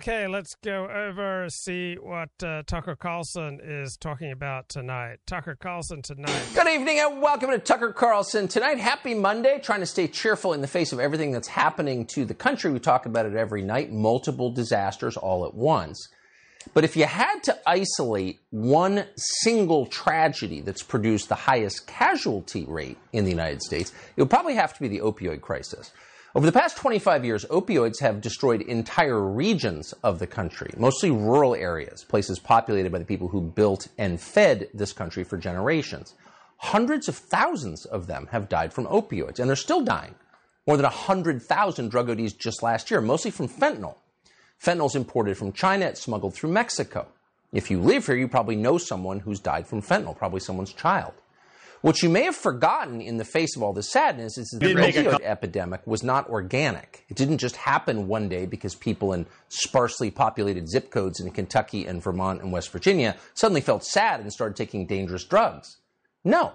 Okay, let's go over see what uh, Tucker Carlson is talking about tonight. Tucker Carlson tonight. Good evening and welcome to Tucker Carlson tonight. Happy Monday. Trying to stay cheerful in the face of everything that's happening to the country. We talk about it every night. Multiple disasters all at once. But if you had to isolate one single tragedy that's produced the highest casualty rate in the United States, it would probably have to be the opioid crisis. Over the past 25 years, opioids have destroyed entire regions of the country, mostly rural areas, places populated by the people who built and fed this country for generations. Hundreds of thousands of them have died from opioids, and they're still dying. More than 100,000 drug ODs just last year, mostly from fentanyl. Fentanyl's imported from China, it's smuggled through Mexico. If you live here, you probably know someone who's died from fentanyl, probably someone's child. What you may have forgotten in the face of all this sadness is that the opioid epidemic was not organic. It didn't just happen one day because people in sparsely populated zip codes in Kentucky and Vermont and West Virginia suddenly felt sad and started taking dangerous drugs. No.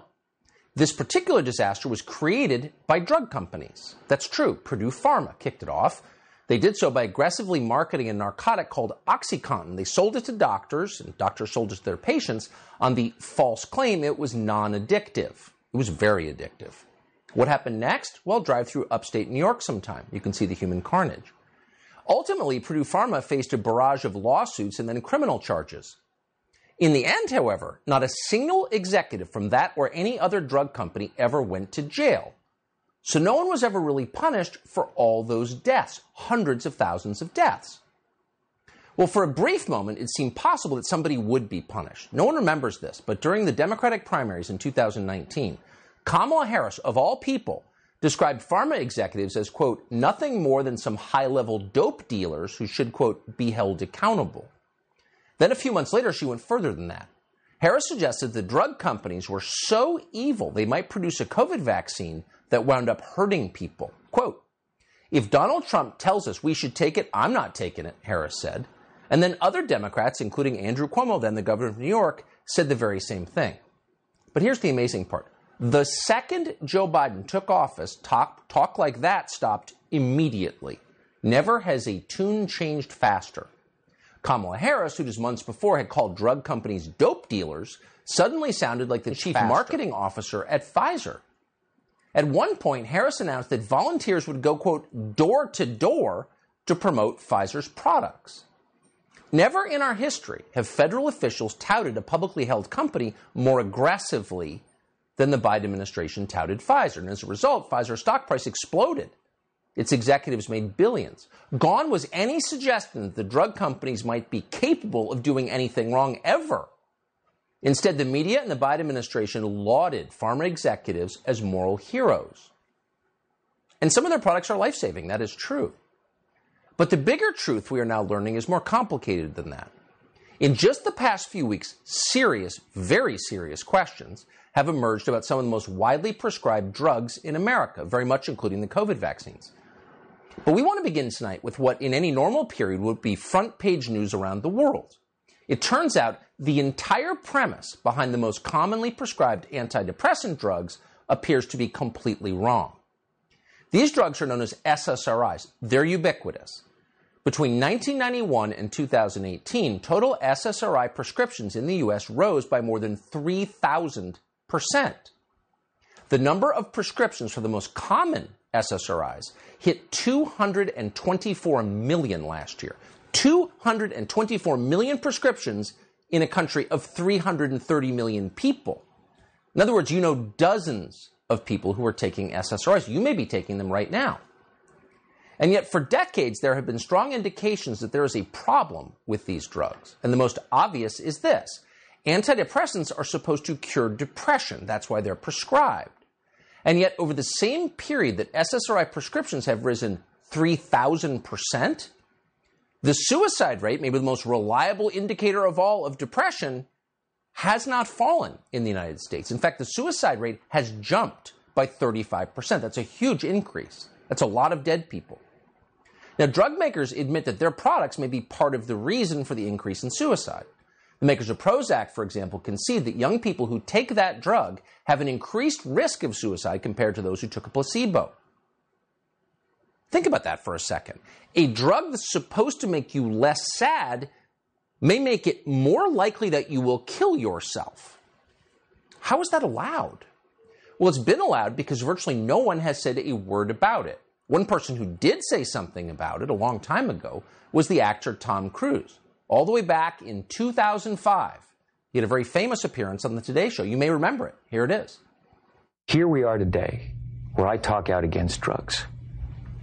This particular disaster was created by drug companies. That's true. Purdue Pharma kicked it off. They did so by aggressively marketing a narcotic called OxyContin. They sold it to doctors, and doctors sold it to their patients on the false claim it was non addictive. It was very addictive. What happened next? Well, drive through upstate New York sometime. You can see the human carnage. Ultimately, Purdue Pharma faced a barrage of lawsuits and then criminal charges. In the end, however, not a single executive from that or any other drug company ever went to jail. So no one was ever really punished for all those deaths, hundreds of thousands of deaths. Well, for a brief moment, it seemed possible that somebody would be punished. No one remembers this, but during the Democratic primaries in 2019, Kamala Harris, of all people, described pharma executives as, quote, nothing more than some high level dope dealers who should, quote, be held accountable. Then a few months later, she went further than that. Harris suggested the drug companies were so evil they might produce a COVID vaccine that wound up hurting people. Quote, if Donald Trump tells us we should take it, I'm not taking it, Harris said. And then other Democrats, including Andrew Cuomo, then the governor of New York, said the very same thing. But here's the amazing part. The second Joe Biden took office, talk, talk like that stopped immediately. Never has a tune changed faster. Kamala Harris, who just months before had called drug companies dope dealers, suddenly sounded like the chief faster. marketing officer at Pfizer. At one point, Harris announced that volunteers would go, quote, door to door to promote Pfizer's products. Never in our history have federal officials touted a publicly held company more aggressively than the Biden administration touted Pfizer. And as a result, Pfizer's stock price exploded. Its executives made billions. Gone was any suggestion that the drug companies might be capable of doing anything wrong ever. Instead, the media and the Biden administration lauded pharma executives as moral heroes. And some of their products are life saving, that is true. But the bigger truth we are now learning is more complicated than that. In just the past few weeks, serious, very serious questions have emerged about some of the most widely prescribed drugs in America, very much including the COVID vaccines. But we want to begin tonight with what in any normal period would be front page news around the world. It turns out the entire premise behind the most commonly prescribed antidepressant drugs appears to be completely wrong. These drugs are known as SSRIs. They're ubiquitous. Between 1991 and 2018, total SSRI prescriptions in the US rose by more than 3,000%. The number of prescriptions for the most common SSRIs hit 224 million last year. 224 million prescriptions in a country of 330 million people. In other words, you know dozens of people who are taking SSRIs. You may be taking them right now. And yet, for decades, there have been strong indications that there is a problem with these drugs. And the most obvious is this antidepressants are supposed to cure depression. That's why they're prescribed. And yet, over the same period that SSRI prescriptions have risen 3,000%, the suicide rate, maybe the most reliable indicator of all of depression, has not fallen in the United States. In fact, the suicide rate has jumped by 35%. That's a huge increase. That's a lot of dead people. Now, drug makers admit that their products may be part of the reason for the increase in suicide. The makers of Prozac, for example, concede that young people who take that drug have an increased risk of suicide compared to those who took a placebo. Think about that for a second. A drug that's supposed to make you less sad may make it more likely that you will kill yourself. How is that allowed? Well, it's been allowed because virtually no one has said a word about it. One person who did say something about it a long time ago was the actor Tom Cruise. All the way back in 2005, he had a very famous appearance on the Today Show. You may remember it. Here it is. Here we are today, where I talk out against drugs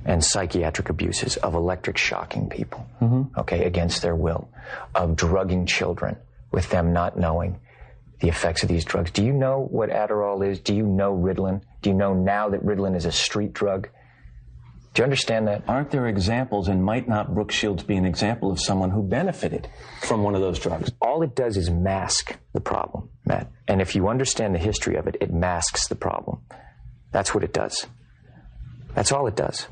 and psychiatric abuses of electric shocking people, mm-hmm. okay, against their will, of drugging children with them not knowing the effects of these drugs. Do you know what Adderall is? Do you know Ritalin? Do you know now that Ritalin is a street drug? Do you understand that? Aren't there examples, and might not Brooke Shields be an example of someone who benefited from one of those drugs? All it does is mask the problem, Matt. And if you understand the history of it, it masks the problem. That's what it does. That's all it does.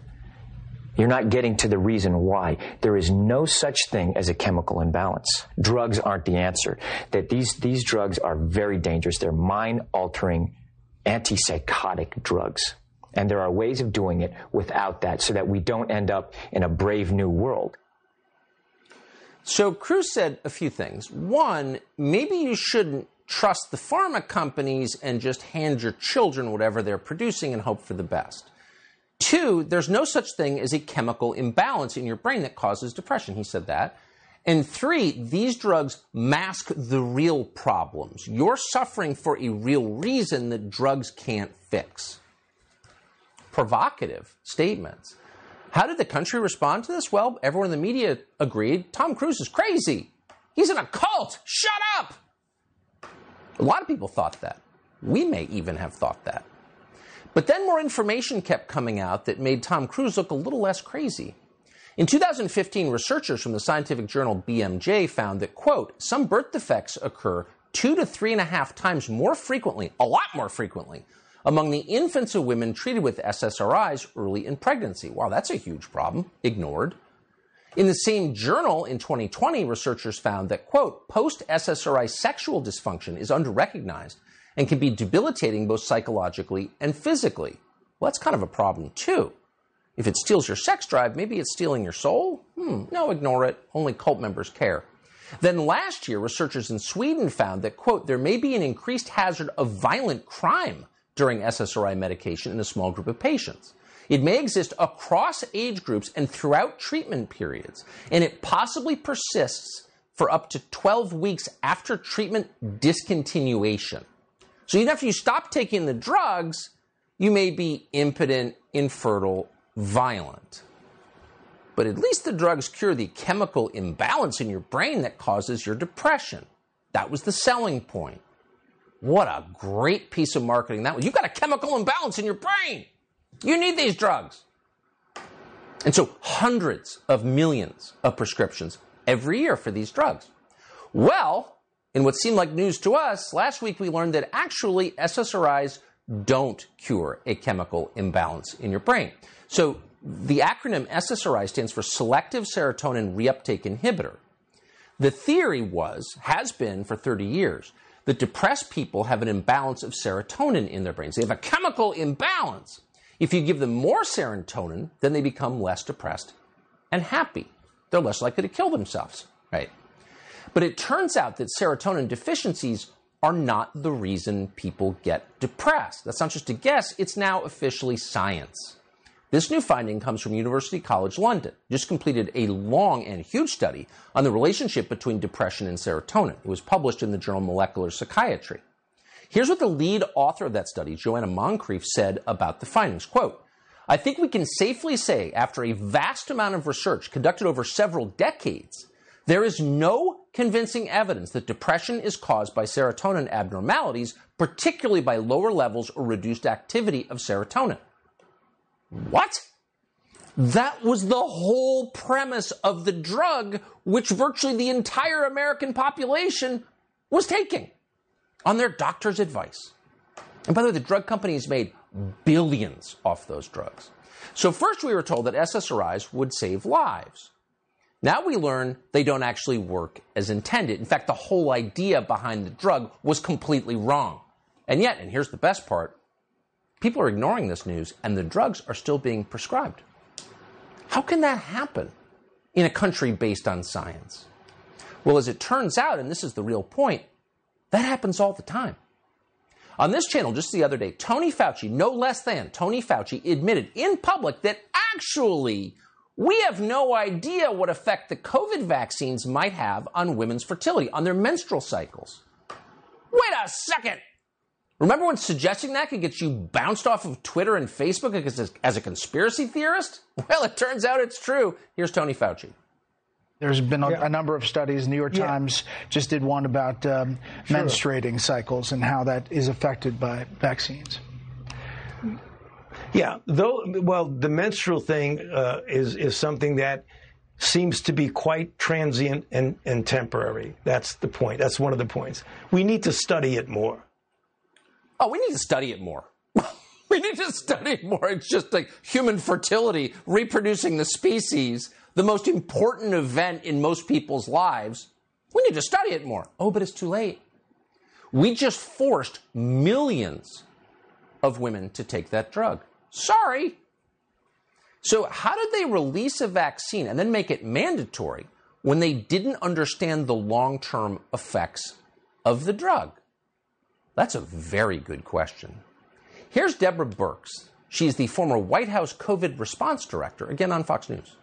You're not getting to the reason why. There is no such thing as a chemical imbalance. Drugs aren't the answer. That these, these drugs are very dangerous. They're mind altering, antipsychotic drugs. And there are ways of doing it without that so that we don't end up in a brave new world. So Cruise said a few things. One, maybe you shouldn't trust the pharma companies and just hand your children whatever they're producing and hope for the best. Two, there's no such thing as a chemical imbalance in your brain that causes depression. He said that. And three, these drugs mask the real problems. You're suffering for a real reason that drugs can't fix provocative statements. How did the country respond to this? Well, everyone in the media agreed Tom Cruise is crazy. He's in a cult. Shut up. A lot of people thought that. We may even have thought that. But then more information kept coming out that made Tom Cruise look a little less crazy. In 2015, researchers from the scientific journal BMJ found that, quote, some birth defects occur two to three and a half times more frequently, a lot more frequently, among the infants of women treated with SSRIs early in pregnancy. Wow, that's a huge problem. Ignored. In the same journal in 2020, researchers found that, quote, post SSRI sexual dysfunction is underrecognized and can be debilitating both psychologically and physically. Well, that's kind of a problem, too. If it steals your sex drive, maybe it's stealing your soul? Hmm, no, ignore it. Only cult members care. Then last year, researchers in Sweden found that, quote, there may be an increased hazard of violent crime during SSRI medication in a small group of patients. It may exist across age groups and throughout treatment periods, and it possibly persists for up to 12 weeks after treatment discontinuation. So even after you stop taking the drugs, you may be impotent, infertile, violent. But at least the drugs cure the chemical imbalance in your brain that causes your depression. That was the selling point. What a great piece of marketing that was. You've got a chemical imbalance in your brain. You need these drugs. And so hundreds of millions of prescriptions every year for these drugs. Well, in what seemed like news to us, last week we learned that actually SSRIs don't cure a chemical imbalance in your brain. So the acronym SSRI stands for Selective Serotonin Reuptake Inhibitor. The theory was, has been for 30 years, that depressed people have an imbalance of serotonin in their brains. They have a chemical imbalance. If you give them more serotonin, then they become less depressed and happy. They're less likely to kill themselves, right? But it turns out that serotonin deficiencies are not the reason people get depressed. That's not just a guess, it's now officially science. This new finding comes from University College London, just completed a long and huge study on the relationship between depression and serotonin. It was published in the journal Molecular Psychiatry. Here's what the lead author of that study, Joanna Moncrieff, said about the findings. Quote, I think we can safely say, after a vast amount of research conducted over several decades, there is no convincing evidence that depression is caused by serotonin abnormalities, particularly by lower levels or reduced activity of serotonin. What? That was the whole premise of the drug which virtually the entire American population was taking on their doctor's advice. And by the way, the drug companies made billions off those drugs. So, first we were told that SSRIs would save lives. Now we learn they don't actually work as intended. In fact, the whole idea behind the drug was completely wrong. And yet, and here's the best part People are ignoring this news, and the drugs are still being prescribed. How can that happen in a country based on science? Well, as it turns out, and this is the real point, that happens all the time. On this channel, just the other day, Tony Fauci, no less than Tony Fauci, admitted in public that actually we have no idea what effect the COVID vaccines might have on women's fertility, on their menstrual cycles. Wait a second! Remember when suggesting that could get you bounced off of Twitter and Facebook as, as a conspiracy theorist? Well, it turns out it's true. Here's Tony Fauci. There's been a, yeah. a, number of studies. New York yeah. Times just did one about um, sure. menstruating cycles and how that is affected by vaccines. Yeah, though. Well, the menstrual thing uh, is is something that seems to be quite transient and, and temporary. That's the point. That's one of the points. We need to study it more. Oh, we need to study it more. we need to study it more. It's just like human fertility, reproducing the species the most important event in most people's lives, we need to study it more. Oh, but it's too late. We just forced millions of women to take that drug. Sorry. So, how did they release a vaccine and then make it mandatory when they didn't understand the long term effects of the drug? That's a very good question. Here's Deborah Birx. She's the former White House COVID response director, again on Fox News.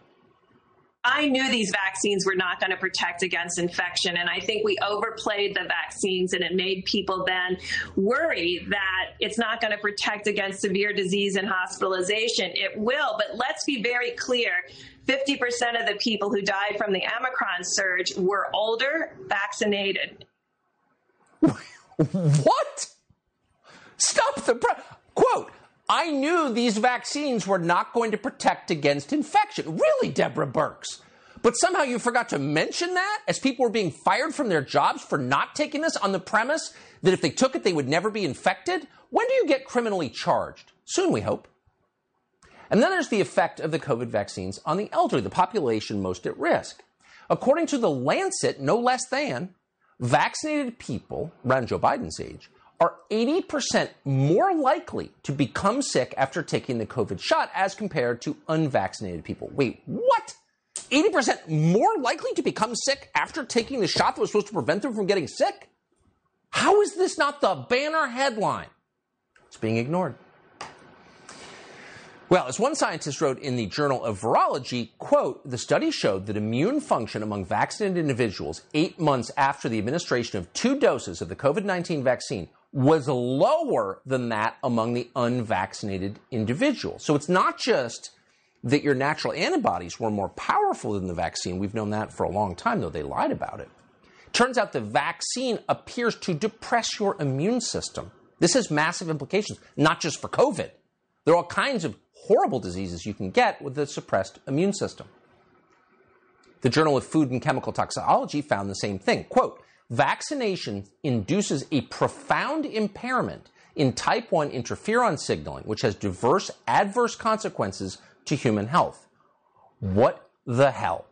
I knew these vaccines were not going to protect against infection. And I think we overplayed the vaccines and it made people then worry that it's not going to protect against severe disease and hospitalization. It will, but let's be very clear. 50% of the people who died from the Omicron surge were older, vaccinated. What? Stop the quote. I knew these vaccines were not going to protect against infection. Really, Deborah Birx? But somehow you forgot to mention that as people were being fired from their jobs for not taking this on the premise that if they took it, they would never be infected? When do you get criminally charged? Soon, we hope. And then there's the effect of the COVID vaccines on the elderly, the population most at risk. According to the Lancet, no less than, vaccinated people around Joe Biden's age are 80% more likely to become sick after taking the COVID shot as compared to unvaccinated people. Wait, what? 80% more likely to become sick after taking the shot that was supposed to prevent them from getting sick? How is this not the banner headline? It's being ignored. Well, as one scientist wrote in the Journal of Virology, quote, the study showed that immune function among vaccinated individuals eight months after the administration of two doses of the COVID 19 vaccine was lower than that among the unvaccinated individuals. So it's not just that your natural antibodies were more powerful than the vaccine. We've known that for a long time, though they lied about it. Turns out the vaccine appears to depress your immune system. This has massive implications, not just for COVID. There are all kinds of horrible diseases you can get with a suppressed immune system. The Journal of Food and Chemical Toxicology found the same thing. Quote, vaccination induces a profound impairment in type 1 interferon signaling, which has diverse adverse consequences to human health. What the hell?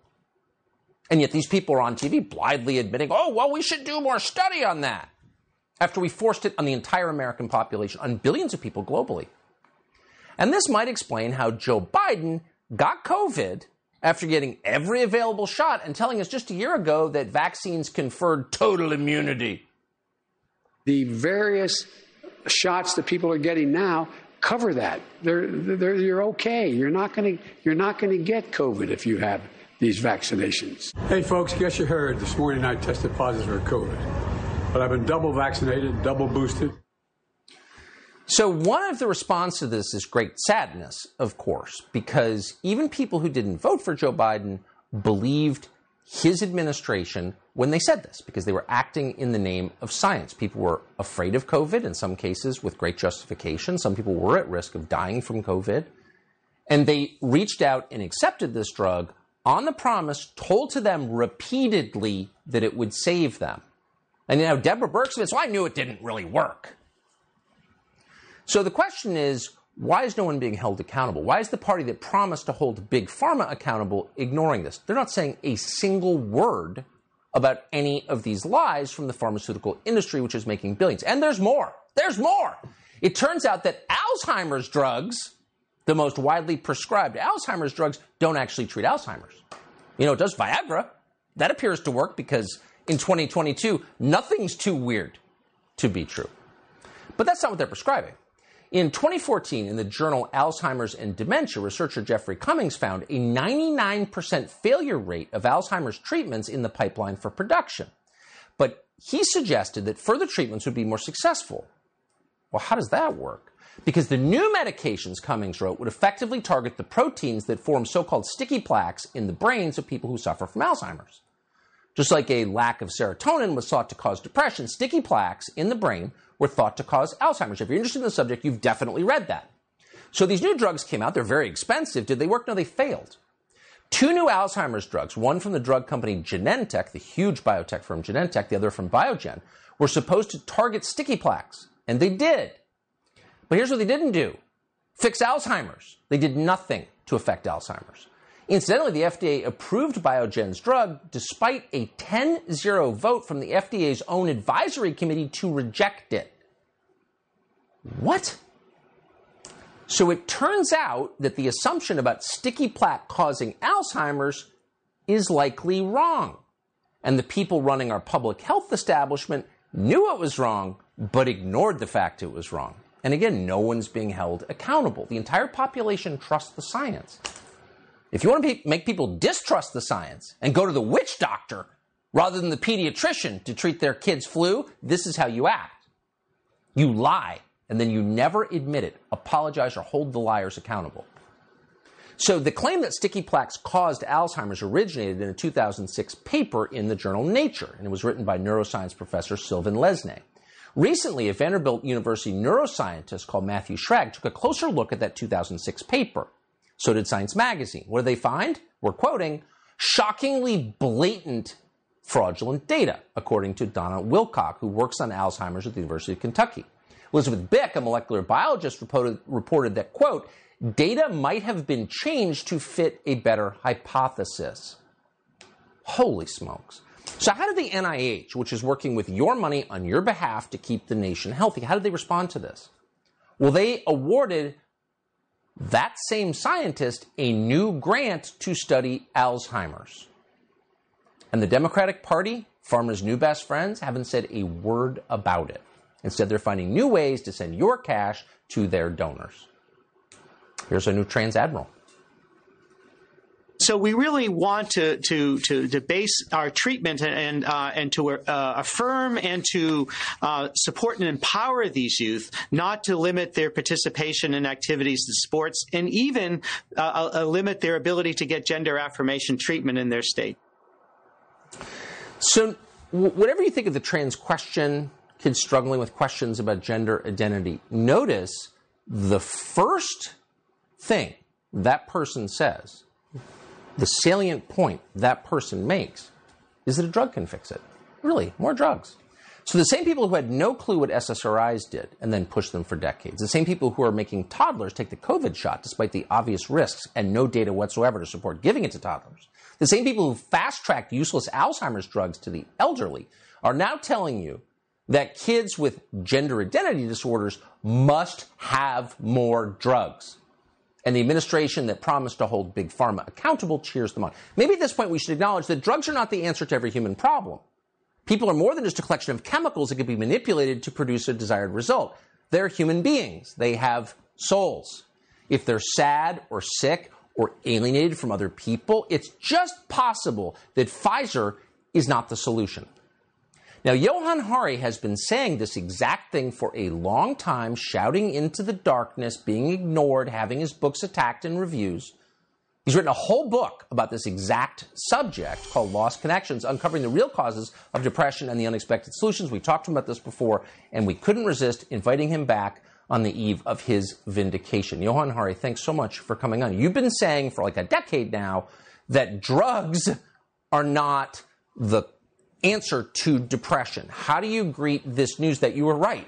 And yet these people are on TV blithely admitting, oh, well, we should do more study on that. After we forced it on the entire American population, on billions of people globally. And this might explain how Joe Biden got COVID after getting every available shot and telling us just a year ago that vaccines conferred total immunity. The various shots that people are getting now cover that. They're, they're, you're okay. You're not going to you're not going to get COVID if you have these vaccinations. Hey, folks, guess you heard this morning I tested positive for COVID, but I've been double vaccinated, double boosted. So, one of the response to this is great sadness, of course, because even people who didn't vote for Joe Biden believed his administration when they said this, because they were acting in the name of science. People were afraid of COVID, in some cases with great justification. Some people were at risk of dying from COVID. And they reached out and accepted this drug on the promise, told to them repeatedly that it would save them. And you know, Deborah Birx said, so I knew it didn't really work. So the question is, why is no one being held accountable? Why is the party that promised to hold Big Pharma accountable ignoring this? They're not saying a single word about any of these lies from the pharmaceutical industry, which is making billions. And there's more. There's more. It turns out that Alzheimer's drugs the most widely prescribed Alzheimer's drugs don't actually treat Alzheimer's. You know, it does Viagra. That appears to work because in 2022, nothing's too weird to be true. But that's not what they're prescribing. In 2014, in the journal Alzheimer's and Dementia, researcher Jeffrey Cummings found a 99% failure rate of Alzheimer's treatments in the pipeline for production. But he suggested that further treatments would be more successful. Well, how does that work? Because the new medications, Cummings wrote, would effectively target the proteins that form so called sticky plaques in the brains of people who suffer from Alzheimer's. Just like a lack of serotonin was thought to cause depression, sticky plaques in the brain were thought to cause Alzheimer's. If you're interested in the subject, you've definitely read that. So these new drugs came out. They're very expensive. Did they work? No, they failed. Two new Alzheimer's drugs, one from the drug company Genentech, the huge biotech firm Genentech, the other from Biogen, were supposed to target sticky plaques. And they did. But here's what they didn't do fix Alzheimer's. They did nothing to affect Alzheimer's. Incidentally, the FDA approved Biogen's drug despite a 10 0 vote from the FDA's own advisory committee to reject it. What? So it turns out that the assumption about sticky plaque causing Alzheimer's is likely wrong. And the people running our public health establishment knew it was wrong, but ignored the fact it was wrong. And again, no one's being held accountable. The entire population trusts the science. If you want to make people distrust the science and go to the witch doctor rather than the pediatrician to treat their kid's flu, this is how you act. You lie, and then you never admit it, apologize, or hold the liars accountable. So the claim that sticky plaques caused Alzheimer's originated in a 2006 paper in the journal Nature, and it was written by neuroscience professor Sylvan Lesné. Recently, a Vanderbilt University neuroscientist called Matthew Schrag took a closer look at that 2006 paper. So did Science Magazine. What did they find? We're quoting shockingly blatant fraudulent data, according to Donna Wilcock, who works on Alzheimer's at the University of Kentucky. Elisabeth Bik, a molecular biologist, reported, reported that, quote, data might have been changed to fit a better hypothesis. Holy smokes. So, how did the NIH, which is working with your money on your behalf to keep the nation healthy, how did they respond to this? Well, they awarded that same scientist a new grant to study Alzheimer's. And the Democratic Party, Pharma's new best friends, haven't said a word about it. Instead, they're finding new ways to send your cash to their donors. Here's a new trans admiral. So we really want to to to, to base our treatment and uh, and to uh, affirm and to uh, support and empower these youth, not to limit their participation in activities and sports, and even uh, uh, limit their ability to get gender affirmation treatment in their state. So, whatever you think of the trans question, kids struggling with questions about gender identity, notice the first thing that person says the salient point that person makes is that a drug can fix it. Really, more drugs. So the same people who had no clue what SSRIs did and then pushed them for decades, the same people who are making toddlers take the COVID shot despite the obvious risks and no data whatsoever to support giving it to toddlers, the same people who fast tracked useless Alzheimer's drugs to the elderly are now telling you that kids with gender identity disorders must have more drugs and the administration that promised to hold Big Pharma accountable cheers them on. Maybe at this point we should acknowledge that drugs are not the answer to every human problem. People are more than just a collection of chemicals that can be manipulated to produce a desired result. They're human beings. They have souls. If they're sad or sick or alienated from other people, it's just possible that Pfizer is not the solution. Now, Johann Hari has been saying this exact thing for a long time, shouting into the darkness, being ignored, having his books attacked in reviews. He's written a whole book about this exact subject called Lost Connections, uncovering the real causes of depression and the unexpected solutions. We talked about this before, and we couldn't resist inviting him back on the eve of his vindication. Johann Hari, thanks so much for coming on. You've been saying for like a decade now that drugs are not the answer to depression. How do you greet this news that you were right?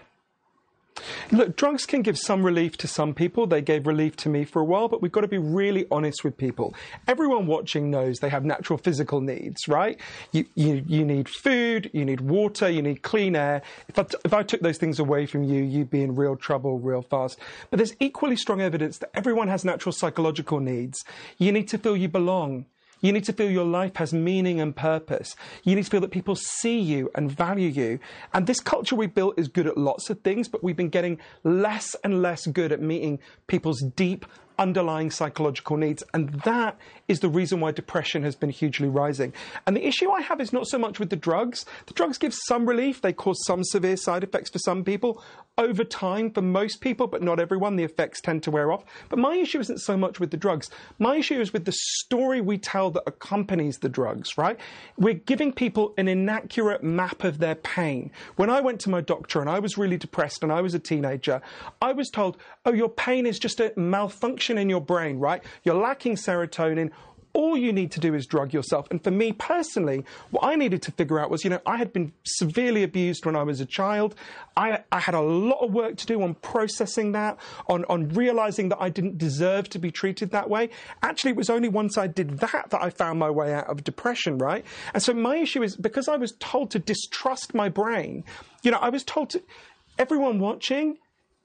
Look, drugs can give some relief to some people. They gave relief to me for a while, but we've got to be really honest with people. Everyone watching knows they have natural physical needs, right? You, you, you need food, you need water, you need clean air. If I, t- if I took those things away from you, you'd be in real trouble real fast. But there's equally strong evidence that everyone has natural psychological needs. You need to feel you belong. You need to feel your life has meaning and purpose. You need to feel that people see you and value you. And this culture we built is good at lots of things, but we've been getting less and less good at meeting people's deep underlying psychological needs. And that is the reason why depression has been hugely rising. And the issue I have is not so much with the drugs. The drugs give some relief, they cause some severe side effects for some people. Over time, for most people, but not everyone, the effects tend to wear off. But my issue isn't so much with the drugs. My issue is with the story we tell that accompanies the drugs, right? We're giving people an inaccurate map of their pain. When I went to my doctor and I was really depressed and I was a teenager, I was told, oh, your pain is just a malfunction in your brain, right? You're lacking serotonin all you need to do is drug yourself. And for me personally, what I needed to figure out was, you know, I had been severely abused when I was a child. I, I had a lot of work to do on processing that, on, on realizing that I didn't deserve to be treated that way. Actually, it was only once I did that that I found my way out of depression, right? And so my issue is because I was told to distrust my brain, you know, I was told to, everyone watching,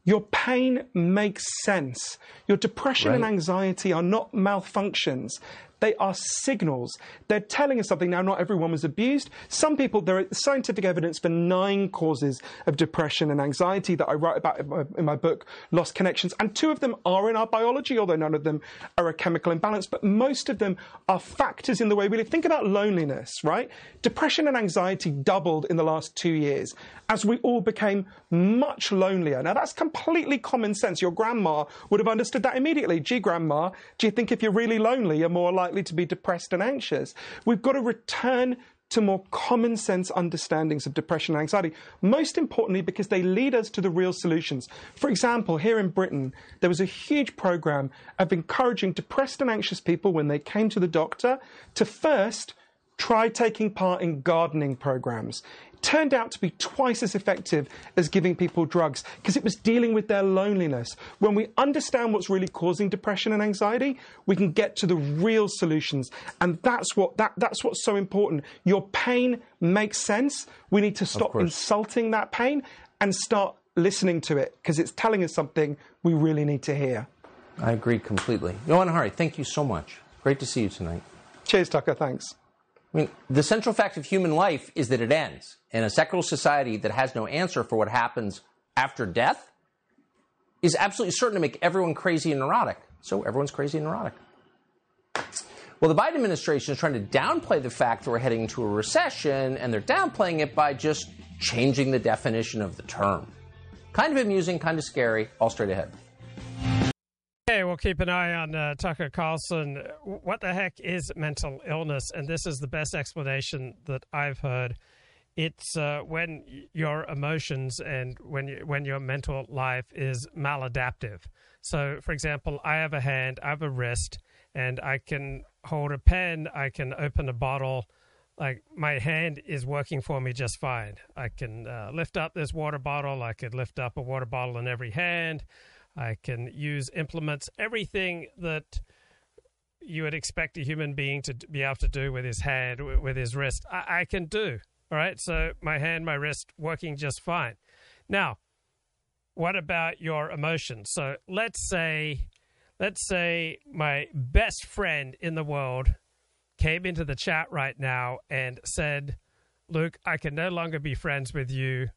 your pain makes sense. Your depression right. and anxiety are not malfunctions. They are signals. They're telling us something. Now, not everyone was abused. Some people, there is scientific evidence for nine causes of depression and anxiety that I write about in my, in my book, Lost Connections. And two of them are in our biology, although none of them are a chemical imbalance. But most of them are factors in the way we live. Think about loneliness, right? Depression and anxiety doubled in the last two years as we all became much lonelier. Now, that's completely common sense. Your grandma would have understood that immediately. Gee, grandma, do you think if you're really lonely, you're more likely to be depressed and anxious? We've got to return to more common sense understandings of depression and anxiety. Most importantly, because they lead us to the real solutions. For example, here in Britain, there was a huge program of encouraging depressed and anxious people when they came to the doctor to first try taking part in gardening programs turned out to be twice as effective as giving people drugs because it was dealing with their loneliness. When we understand what's really causing depression and anxiety, we can get to the real solutions. And that's what that, that's what's so important. Your pain makes sense. We need to stop insulting that pain and start listening to it because it's telling us something we really need to hear. I agree completely. Johann Hari, thank you so much. Great to see you tonight. Cheers, Tucker. Thanks. I mean, the central fact of human life is that it ends. And a secular society that has no answer for what happens after death is absolutely certain to make everyone crazy and neurotic. So everyone's crazy and neurotic. Well, the Biden administration is trying to downplay the fact that we're heading into a recession, and they're downplaying it by just changing the definition of the term. Kind of amusing, kind of scary, all straight ahead. Okay, we'll keep an eye on uh, Tucker Carlson. What the heck is mental illness? And this is the best explanation that I've heard. It's uh, when your emotions and when you, when your mental life is maladaptive. So, for example, I have a hand, I have a wrist, and I can hold a pen, I can open a bottle. Like my hand is working for me just fine. I can uh, lift up this water bottle. I could lift up a water bottle in every hand. I can use implements, everything that you would expect a human being to be able to do with his hand, with his wrist, I, I can do. All right. So my hand, my wrist working just fine. Now, what about your emotions? So let's say, let's say my best friend in the world came into the chat right now and said, Luke, I can no longer be friends with you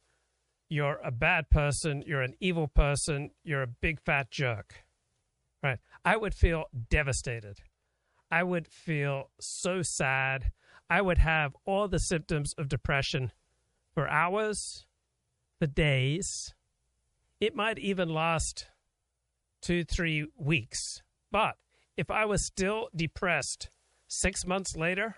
you're a bad person, you're an evil person, you're a big fat jerk. Right? I would feel devastated. I would feel so sad. I would have all the symptoms of depression for hours, for days. It might even last two, three weeks. But if I was still depressed six months later,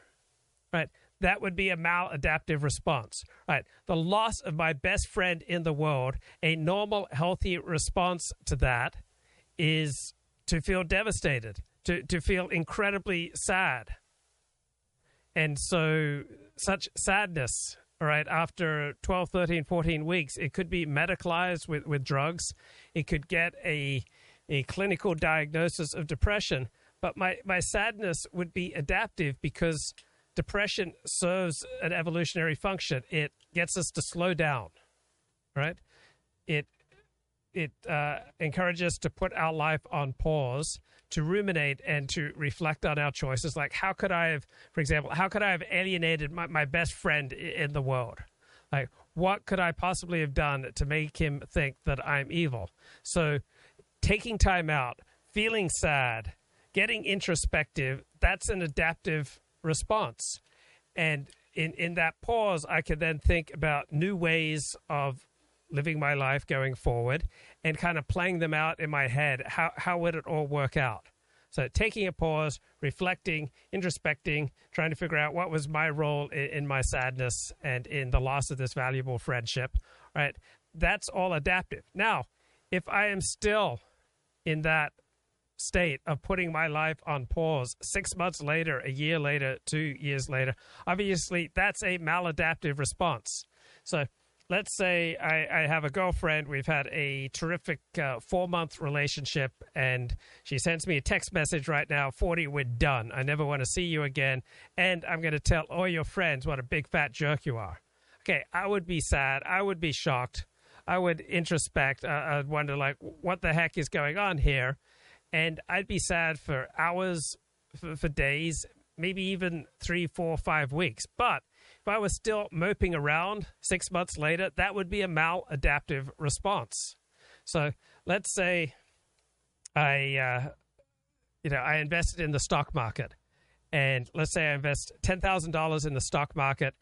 right, that would be a maladaptive response. Right. The loss of my best friend in the world, a normal, healthy response to that is to feel devastated, to, to feel incredibly sad. And so such sadness all right, after 12, 13, 14 weeks, it could be medicalized with, with drugs. It could get a, a clinical diagnosis of depression. But my, my sadness would be adaptive because depression serves an evolutionary function. It gets us to slow down, right? It it uh, encourages us to put our life on pause, to ruminate and to reflect on our choices. Like, how could I have, for example, how could I have alienated my, my best friend in the world? Like, what could I possibly have done to make him think that I'm evil? So, taking time out, feeling sad, getting introspective, that's an adaptive response. And in, in that pause, I can then think about new ways of living my life going forward and kind of playing them out in my head. How, how would it all work out? So taking a pause, reflecting, introspecting, trying to figure out what was my role in, in, my sadness and in the loss of this valuable friendship, right? That's all adaptive. Now, if I am still in that state of putting my life on pause six months later, a year later, two years later, obviously that's a maladaptive response. So let's say I, I, have a girlfriend. We've had a terrific uh, four month relationship, and she sends me a text message right now 40, we're done. I never want to see you again. And I'm going to tell all your friends what a big fat jerk you are. Okay, I would be sad. I would be shocked. I would introspect. Uh, I'd wonder, like, what the heck is going on here? And I'd be sad for hours, for, for days, maybe even three, four, five weeks. But if I was still moping around six months later, that would be a maladaptive response. So let's say I, uh, you know, I invested in the stock market, and let's say I invest ten thousand dollars in the stock market,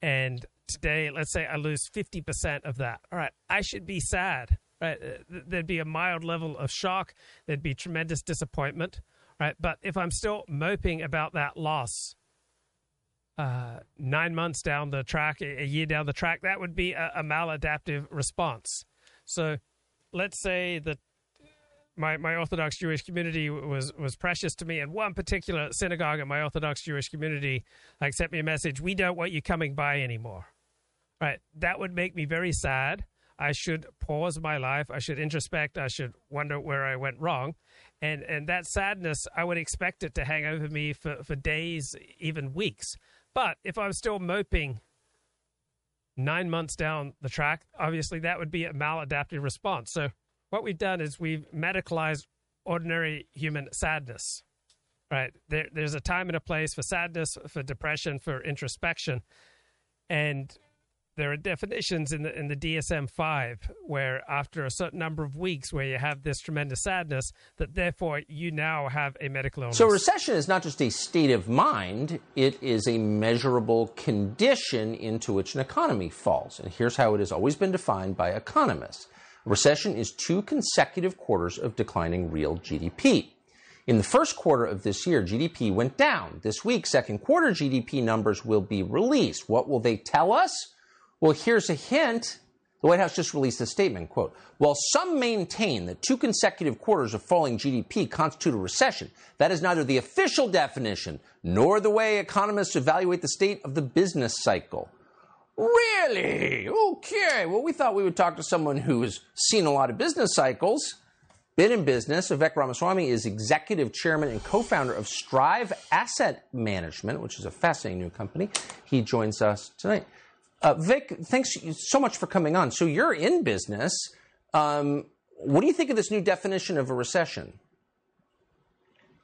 and today, let's say I lose fifty percent of that. All right, I should be sad. Right, uh, there'd be a mild level of shock. There'd be tremendous disappointment. Right, but if I'm still moping about that loss, uh, nine months down the track, a year down the track, that would be a, a maladaptive response. So let's say that my, my Orthodox Jewish community was, was precious to me, and one particular synagogue in my Orthodox Jewish community like sent me a message, "We don't want you coming by anymore." Right, that would make me very sad. I should pause my life. I should introspect. I should wonder where I went wrong, and and that sadness, I would expect it to hang over me for, for days, even weeks. But if I'm still moping nine months down the track, obviously that would be a maladaptive response. So what we've done is we've medicalized ordinary human sadness. Right? There, there's a time and a place for sadness, for depression, for introspection. And there are definitions in the in the DSM five where after a certain number of weeks where you have this tremendous sadness that therefore you now have a medical illness. So recession is not just a state of mind; it is a measurable condition into which an economy falls. And here's how it has always been defined by economists: recession is two consecutive quarters of declining real GDP. In the first quarter of this year, GDP went down. This week, second quarter GDP numbers will be released. What will they tell us? Well, here's a hint. The White House just released a statement, quote, while some maintain that two consecutive quarters of falling GDP constitute a recession, that is neither the official definition nor the way economists evaluate the state of the business cycle. Really? Okay. Well, we thought we would talk to someone who has seen a lot of business cycles, been in business. Vivek Ramaswamy is executive chairman and co-founder of Strive Asset Management, which is a fascinating new company. He joins us tonight. Uh, Vic, thanks so much for coming on. So you're in business. Um, what do you think of this new definition of a recession?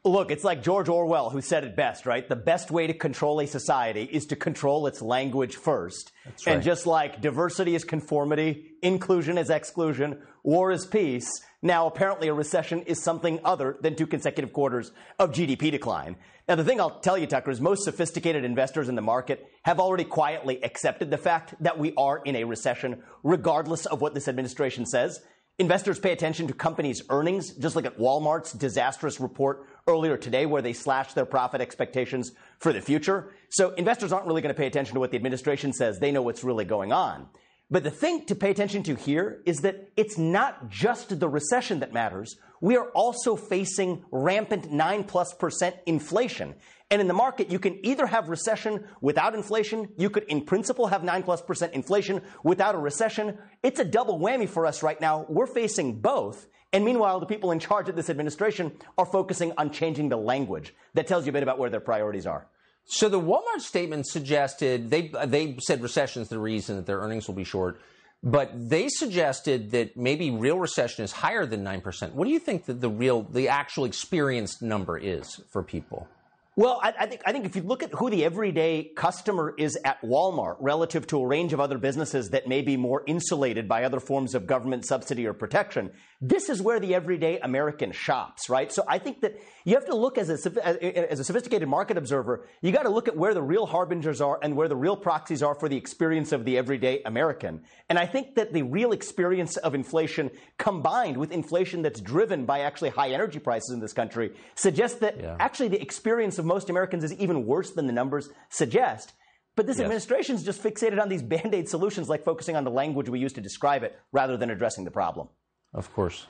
Look, it's like George Orwell who said it best, right? The best way to control a society is to control its language first. Right. And just like diversity is conformity, inclusion is exclusion, war is peace, now apparently a recession is something other than two consecutive quarters of GDP decline. Now, the thing I'll tell you, Tucker, is most sophisticated investors in the market have already quietly accepted the fact that we are in a recession, regardless of what this administration says. Investors pay attention to companies' earnings, just look at Walmart's disastrous report earlier today, where they slashed their profit expectations for the future. So investors aren't really going to pay attention to what the administration says. They know what's really going on. But the thing to pay attention to here is that it's not just the recession that matters. We are also facing rampant 9 plus percent inflation. And in the market, you can either have recession without inflation. You could, in principle, have 9 plus percent inflation without a recession. It's a double whammy for us right now. We're facing both. And meanwhile, the people in charge of this administration are focusing on changing the language. That tells you a bit about where their priorities are. So the Walmart statement suggested they they said recession is the reason that their earnings will be short, but they suggested that maybe real recession is higher than nine percent. What do you think that the real the actual experienced number is for people? Well, I, I, think I think if you look at who the everyday customer is at Walmart relative to a range of other businesses that may be more insulated by other forms of government subsidy or protection, this is where the everyday American shops, right? So I think that you have to look as a, as a sophisticated market observer. You got to look at where the real harbingers are and where the real proxies are for the experience of the everyday American. And I think that the real experience of inflation combined with inflation that's driven by actually high energy prices in this country suggests that yeah. actually the experience of most Americans is even worse than the numbers suggest. But this yes. administration is just fixated on these band aid solutions, like focusing on the language we use to describe it rather than addressing the problem. Of course.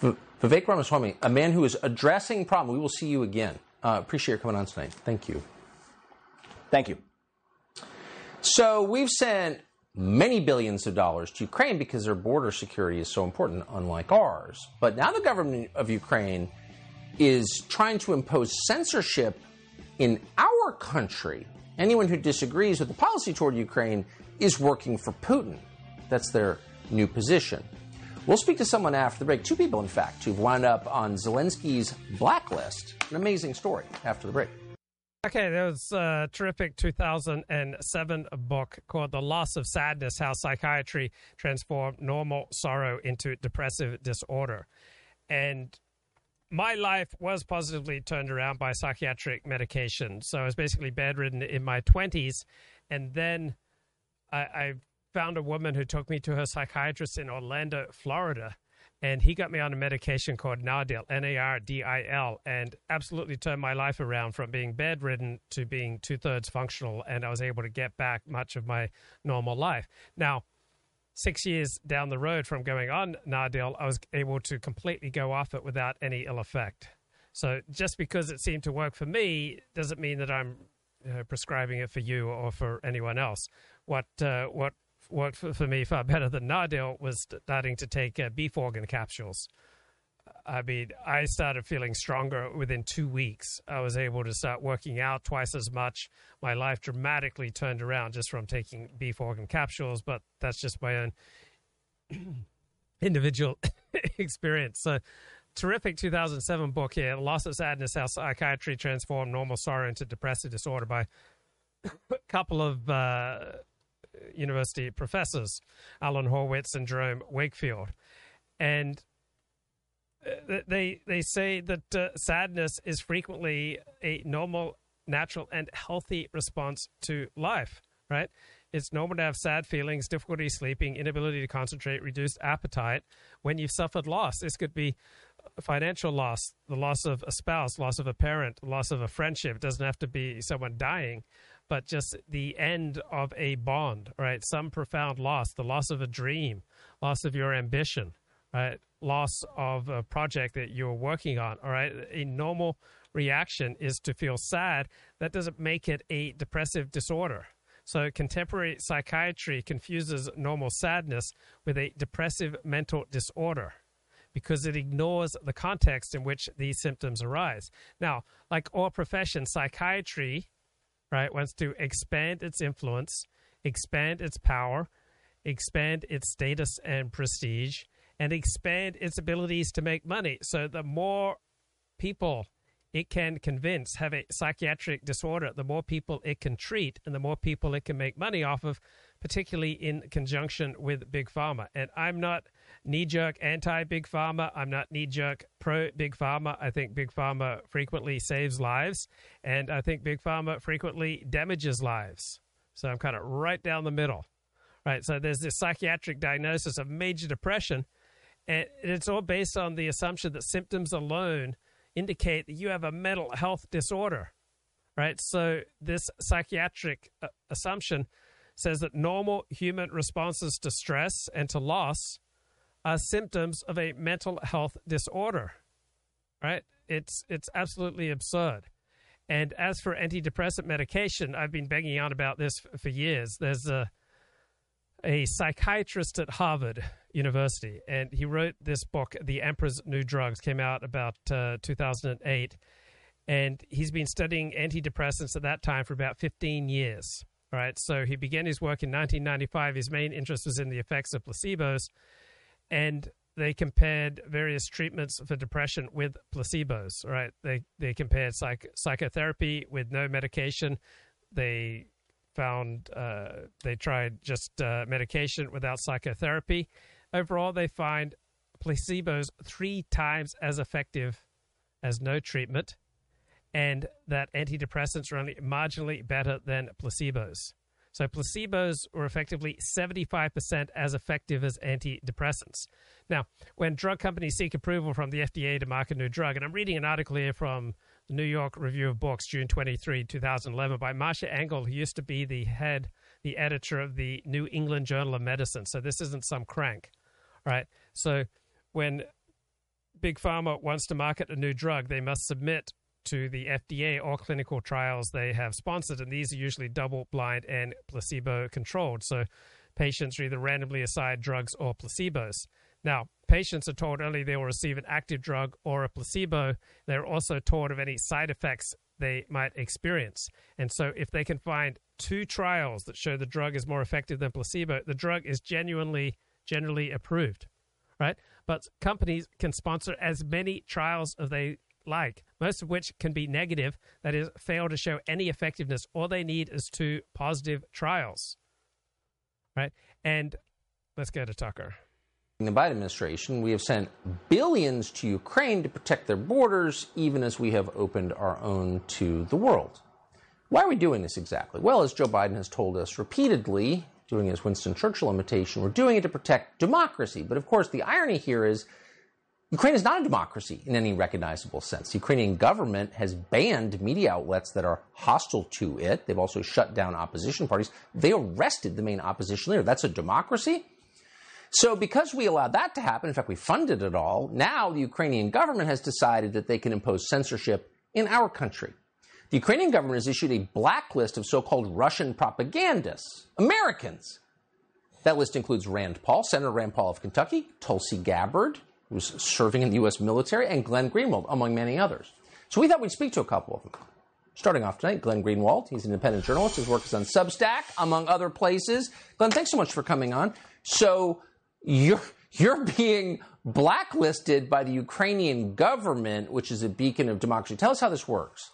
V- Vivek Ramaswamy, a man who is addressing problem. We will see you again. Uh, appreciate your coming on tonight. Thank you. Thank you. So we've sent many billions of dollars to Ukraine because their border security is so important, unlike ours. But now the government of Ukraine is trying to impose censorship in our country. Anyone who disagrees with the policy toward Ukraine is working for Putin. That's their new position. We'll speak to someone after the break. Two people, in fact, who've wound up on Zelensky's blacklist. An amazing story after the break. Okay, there was a terrific 2007 book called The Loss of Sadness How Psychiatry Transformed Normal Sorrow into Depressive Disorder. And my life was positively turned around by psychiatric medication. So I was basically bedridden in my 20s. And then I, I found a woman who took me to her psychiatrist in Orlando, Florida. And he got me on a medication called Nardil, N A R D I L, and absolutely turned my life around from being bedridden to being two thirds functional. And I was able to get back much of my normal life. Now, six years down the road from going on Nardil, I was able to completely go off it without any ill effect. So just because it seemed to work for me doesn't mean that I'm uh, prescribing it for you or for anyone else. What uh, what worked for, for, me far better than Nardil was starting to take uh, beef organ capsules. I mean, I started feeling stronger within two weeks. I was able to start working out twice as much. My life dramatically turned around just from taking beef organ capsules, but that's just my own individual experience. So, terrific 2007 book here Loss of Sadness How Psychiatry Transformed Normal Sorrow into Depressive Disorder by a couple of uh, university professors, Alan Horwitz and Jerome Wakefield. And uh, they they say that uh, sadness is frequently a normal, natural, and healthy response to life. Right? It's normal to have sad feelings, difficulty sleeping, inability to concentrate, reduced appetite when you've suffered loss. This could be financial loss, the loss of a spouse, loss of a parent, loss of a friendship. It doesn't have to be someone dying, but just the end of a bond, right? Some profound loss, the loss of a dream, loss of your ambition, right? Loss of a project that you're working on, all right? A normal reaction is to feel sad. That doesn't make it a depressive disorder. So, contemporary psychiatry confuses normal sadness with a depressive mental disorder because it ignores the context in which these symptoms arise. Now, like all professions, psychiatry, right, wants to expand its influence, expand its power, expand its status and prestige, and expand its abilities to make money. So the more people it can convince have a psychiatric disorder, the more people it can treat and the more people it can make money off of, particularly in conjunction with Big Pharma. And I'm not knee jerk anti Big Pharma. I'm not knee jerk pro Big Pharma. I think Big Pharma frequently saves lives, and I think Big Pharma frequently damages lives. So I'm kind of right down the middle. Right. So there's this psychiatric diagnosis of major depression, and it's all based on the assumption that symptoms alone indicate that you have a mental health disorder. Right. So this psychiatric uh, assumption says that normal human responses to stress and to loss are symptoms of a mental health disorder. Right? It's it's absolutely absurd. And as for antidepressant medication, I've been banging on about this for years. There's a a psychiatrist at Harvard University, and he wrote this book, The Emperor's New Drugs, came out about uh, 2008. And he's been studying antidepressants at that time for about 15 years. Right, so he began his work in 1995. His main interest was in the effects of placebos, and they compared various treatments for depression with placebos. Right, they they compared psych, psychotherapy with no medication. They found uh, they tried just uh, medication without psychotherapy. Overall, they find placebos three times as effective as no treatment, and that antidepressants are only marginally better than placebos. So placebos were effectively 75% as effective as antidepressants. Now, when drug companies seek approval from the FDA to market a new drug, and I'm reading an article here from the New York Review of Books, June 23, 2011, by Marcia Angell, who used to be the head, the editor of the New England Journal of Medicine. So this isn't some crank, right? So when Big Pharma wants to market a new drug, they must submit to the FDA or clinical trials they have sponsored, and these are usually double blind and placebo controlled. So patients are either randomly assigned drugs or placebos. Now, patients are told only they will receive an active drug or a placebo. They're also told of any side effects they might experience. And so, if they can find two trials that show the drug is more effective than placebo, the drug is genuinely, generally approved, right? But companies can sponsor as many trials as they like, most of which can be negative, that is, fail to show any effectiveness. All they need is two positive trials, right? And let's go to Tucker In the Biden administration, we have sent billions to Ukraine to protect their borders, even as we have opened our own to the world. Why are we doing this exactly? Well, as Joe Biden has told us repeatedly, doing his Winston Churchill imitation, we're doing it to protect democracy. But of course, the irony here is Ukraine is not a democracy in any recognizable sense. The Ukrainian government has banned media outlets that are hostile to it. They've also shut down opposition parties. They arrested the main opposition leader. That's a democracy? So, because we allowed that to happen, in fact, we funded it all, now the Ukrainian government has decided that they can impose censorship in our country. The Ukrainian government has issued a blacklist of so called Russian propagandists, Americans. That list includes Rand Paul, Senator Rand Paul of Kentucky, Tulsi Gabbard, who's serving in the U.S. military, and Glenn Greenwald, among many others. So we thought we'd speak to a couple of them. Starting off tonight, Glenn Greenwald. He's an independent journalist. His work is on Substack, among other places. Glenn, thanks so much for coming on. So, you're you're being blacklisted by the Ukrainian government, which is a beacon of democracy. Tell us how this works.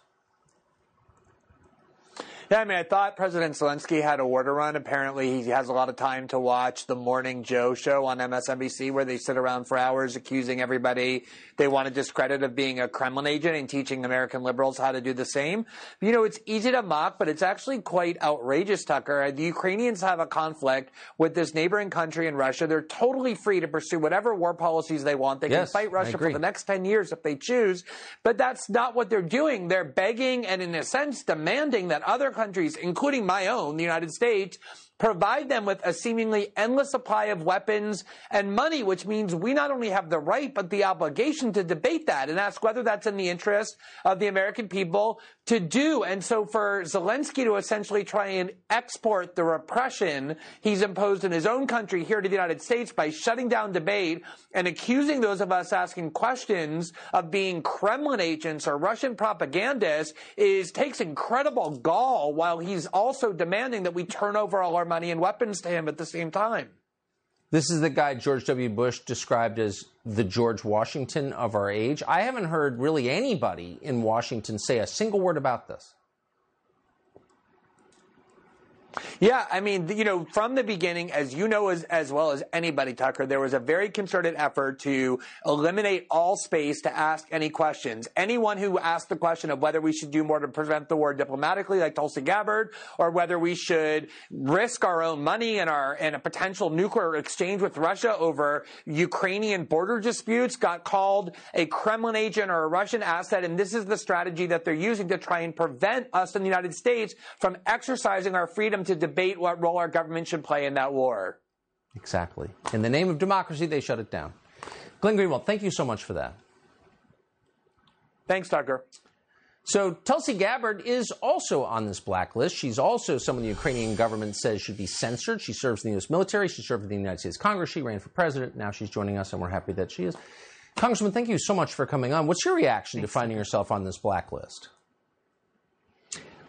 Yeah, I mean, I thought President Zelensky had a war to run. Apparently, he has a lot of time to watch the Morning Joe show on MSNBC, where they sit around for hours accusing everybody they want to discredit of being a Kremlin agent and teaching American liberals how to do the same. You know, it's easy to mock, but it's actually quite outrageous, Tucker. Uh, the Ukrainians have a conflict with this neighboring country in Russia. They're totally free to pursue whatever war policies they want. They yes, can fight Russia for the next 10 years if they choose, but that's not what they're doing. They're begging and, in a sense, demanding that other countries, including my own, the United States, provide them with a seemingly endless supply of weapons and money, which means we not only have the right, but the obligation to debate that and ask whether that's in the interest of the American people to do. And so for Zelensky to essentially try and export the repression he's imposed in his own country here to the United States by shutting down debate and accusing those of us asking questions of being Kremlin agents or Russian propagandists is takes incredible gall while he's also demanding that we turn over all our money and weapons to him at the same time. This is the guy George W. Bush described as the George Washington of our age. I haven't heard really anybody in Washington say a single word about this. Yeah, I mean, you know, from the beginning, as you know as, as well as anybody, Tucker, there was a very concerted effort to eliminate all space to ask any questions. Anyone who asked the question of whether we should do more to prevent the war diplomatically, like Tulsi Gabbard, or whether we should risk our own money and our and a potential nuclear exchange with Russia over Ukrainian border disputes, got called a Kremlin agent or a Russian asset. And this is the strategy that they're using to try and prevent us in the United States from exercising our freedom to debate what role our government should play in that war. Exactly. In the name of democracy, they shut it down. Glenn Greenwald, thank you so much for that. Thanks, Tucker. So Tulsi Gabbard is also on this blacklist. She's also someone the Ukrainian government says should be censored. She serves in the U.S. military. She served in the United States Congress. She ran for president. Now she's joining us, and we're happy that she is. Congressman, thank you so much for coming on. What's your reaction Thanks. to finding yourself on this blacklist?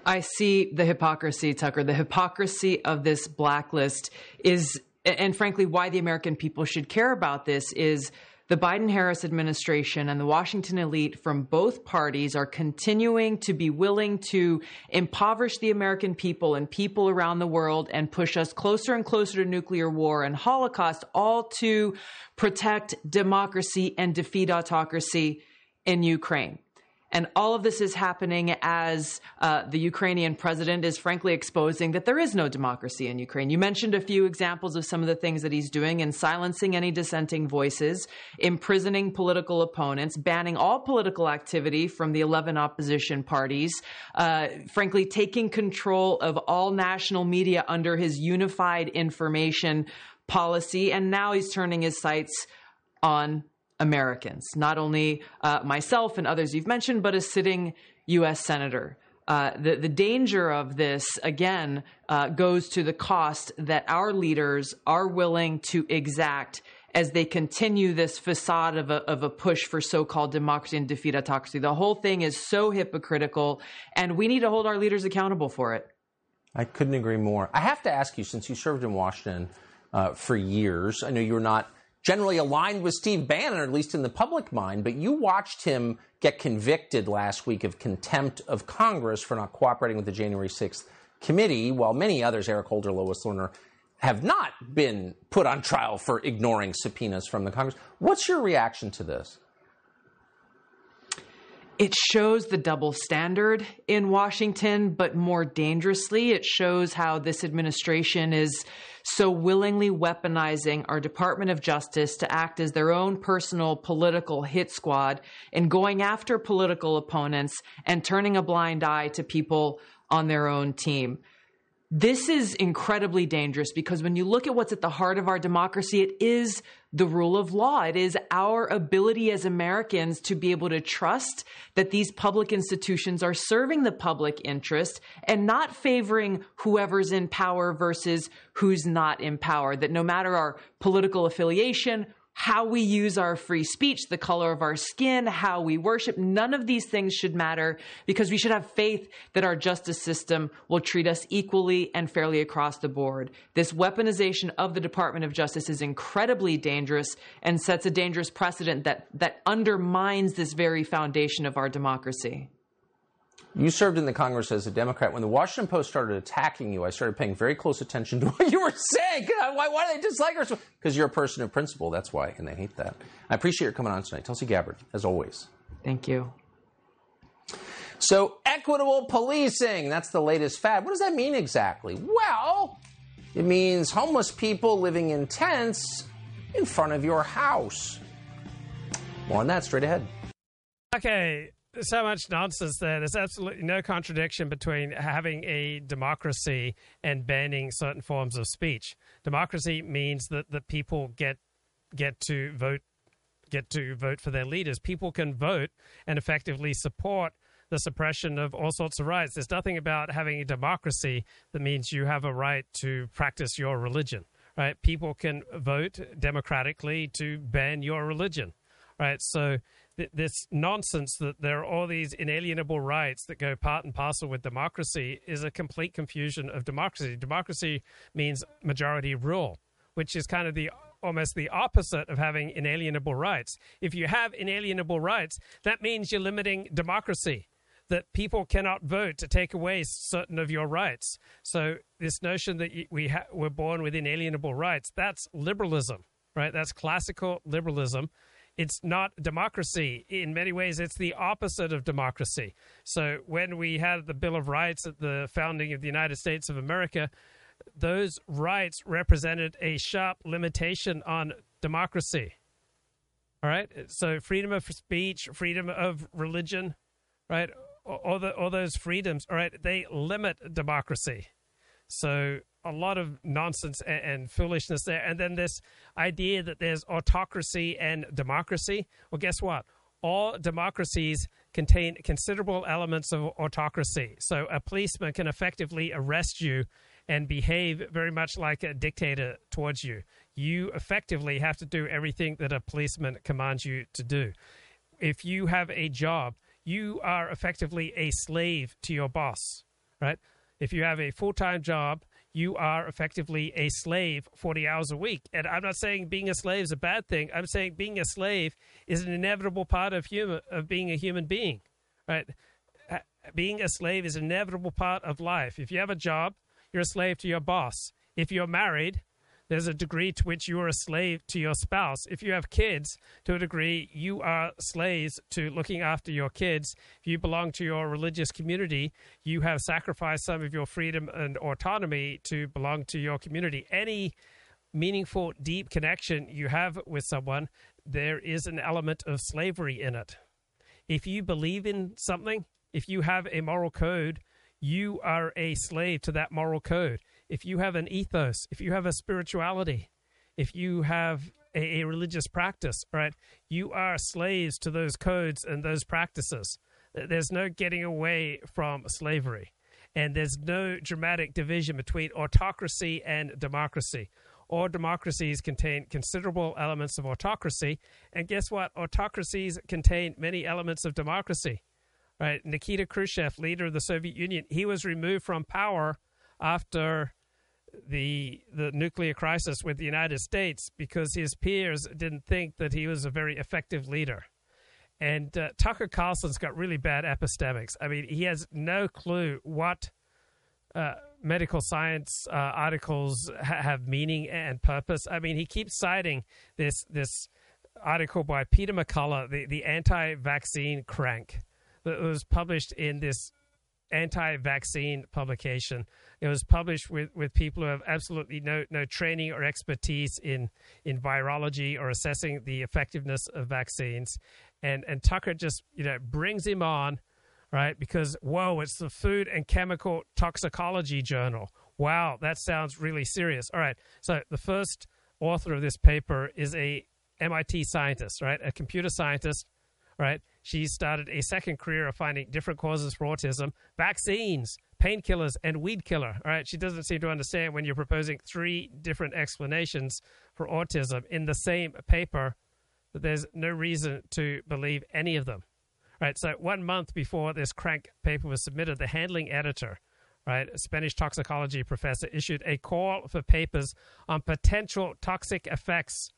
I see the hypocrisy, Tucker. The hypocrisy of this blacklist is, and frankly, why the American people should care about this is the Biden Harris administration and the Washington elite from both parties are continuing to be willing to impoverish the American people and people around the world and push us closer and closer to nuclear war and Holocaust, all to protect democracy and defeat autocracy in Ukraine. And all of this is happening as uh, the Ukrainian president is frankly exposing that there is no democracy in Ukraine. You mentioned a few examples of some of the things that he's doing in silencing any dissenting voices, imprisoning political opponents, banning all political activity from the 11 opposition parties, uh, frankly, taking control of all national media under his unified information policy. And now he's turning his sights on Americans, not only uh, myself and others you've mentioned, but a sitting U.S. Senator. Uh, the, the danger of this, again, uh, goes to the cost that our leaders are willing to exact as they continue this facade of a, of a push for so called democracy and defeat autocracy. The whole thing is so hypocritical, and we need to hold our leaders accountable for it. I couldn't agree more. I have to ask you, since you served in Washington uh, for years, I know you were not generally aligned with Steve Bannon, or at least in the public mind, but you watched him get convicted last week of contempt of Congress for not cooperating with the January 6th committee, while many others, Eric Holder, Lois Lerner, have not been put on trial for ignoring subpoenas from the Congress. What's your reaction to this? it shows the double standard in Washington, but more dangerously, it shows how this administration is so willingly weaponizing our Department of Justice to act as their own personal political hit squad and going after political opponents and turning a blind eye to people on their own team. This is incredibly dangerous because when you look at what's at the heart of our democracy, it is the rule of law. It is our ability as Americans to be able to trust that these public institutions are serving the public interest and not favoring whoever's in power versus who's not in power. That no matter our political affiliation, how we use our free speech, the color of our skin, how we worship. None of these things should matter because we should have faith that our justice system will treat us equally and fairly across the board. This weaponization of the Department of Justice is incredibly dangerous and sets a dangerous precedent that, that undermines this very foundation of our democracy. You served in the Congress as a Democrat. When the Washington Post started attacking you, I started paying very close attention to what you were saying. Why, why do they dislike her? Because you're a person of principle. That's why, and they hate that. I appreciate your coming on tonight. Tulsi Gabbard, as always. Thank you. So, equitable policing, that's the latest fad. What does that mean exactly? Well, it means homeless people living in tents in front of your house. More on that straight ahead. Okay, so much nonsense there. There's absolutely no contradiction between having a democracy and banning certain forms of speech. Democracy means that the people get get to vote get to vote for their leaders. People can vote and effectively support the suppression of all sorts of rights. There's nothing about having a democracy that means you have a right to practice your religion. Right? People can vote democratically to ban your religion. Right? So this nonsense that there are all these inalienable rights that go part and parcel with democracy is a complete confusion of democracy. Democracy means majority rule, which is kind of the almost the opposite of having inalienable rights. If you have inalienable rights, that means you're limiting democracy. That people cannot vote to take away certain of your rights. So this notion that we ha- we're born with inalienable rights, that's liberalism, right? That's classical liberalism it's not democracy. In many ways, it's the opposite of democracy. So when we had the Bill of Rights at the founding of the United States of America, those rights represented a sharp limitation on democracy. All right. So freedom of speech, freedom of religion, right? All, the, all those freedoms, all right, they limit democracy. So a lot of nonsense and, and, foolishness there. And then this idea that there's autocracy and democracy. Well, guess what? all democracies contain considerable elements of autocracy. So a policeman can effectively arrest you and behave very much like a dictator towards you. You effectively have to do everything that a policeman commands you to do. If you have a job, you are effectively a slave to your boss, right? If you have a full time job, you are effectively a slave 40 hours a week. And I'm not saying being a slave is a bad thing. I'm saying being a slave is an inevitable part of human of being a human being, right? Being a slave is an inevitable part of life. If you have a job, you're a slave to your boss. If you're married, there's a degree to which you are a slave to your spouse. If you have kids, to a degree, you are slaves to looking after your kids. If you belong to your religious community, you have sacrificed some of your freedom and autonomy to belong to your community. Any meaningful, deep connection you have with someone, there is an element of slavery in it. If you believe in something, if you have a moral code, you are a slave to that moral code if you have an ethos, if you have a spirituality, if you have a, a religious practice, right, you are slaves to those codes and those practices. There's no getting away from slavery. And there's no dramatic division between autocracy and democracy. All democracies contain considerable elements of autocracy. And guess what? Autocracies contain many elements of democracy. Right? Nikita Khrushchev, leader of the Soviet Union, he was removed from power after the the nuclear crisis with the United States because his peers didn't think that he was a very effective leader. And uh, Tucker Carlson's got really bad epistemics. I mean, he has no clue what uh, medical science uh, articles ha- have meaning and purpose. I mean, he keeps citing this this article by Peter McCullough, the, the anti-vaccine crank, that was published in this anti-vaccine publication. It was published with, with people who have absolutely no, no training or expertise in, in virology or assessing the effectiveness of vaccines. And, and Tucker just, you know, brings him on, right? Because, whoa, it's the Food and Chemical Toxicology Journal. Wow, that sounds really serious. All right. So the first author of this paper is a MIT scientist, right? A computer scientist, right? She started a second career of finding different causes for autism, vaccines, painkillers, and weed killer. All right, she doesn't seem to understand when you're proposing three different explanations for autism in the same paper that there's no reason to believe any of them. All right, so one month before this crank paper was submitted, the handling editor, right, a Spanish toxicology professor, issued a call for papers on potential toxic effects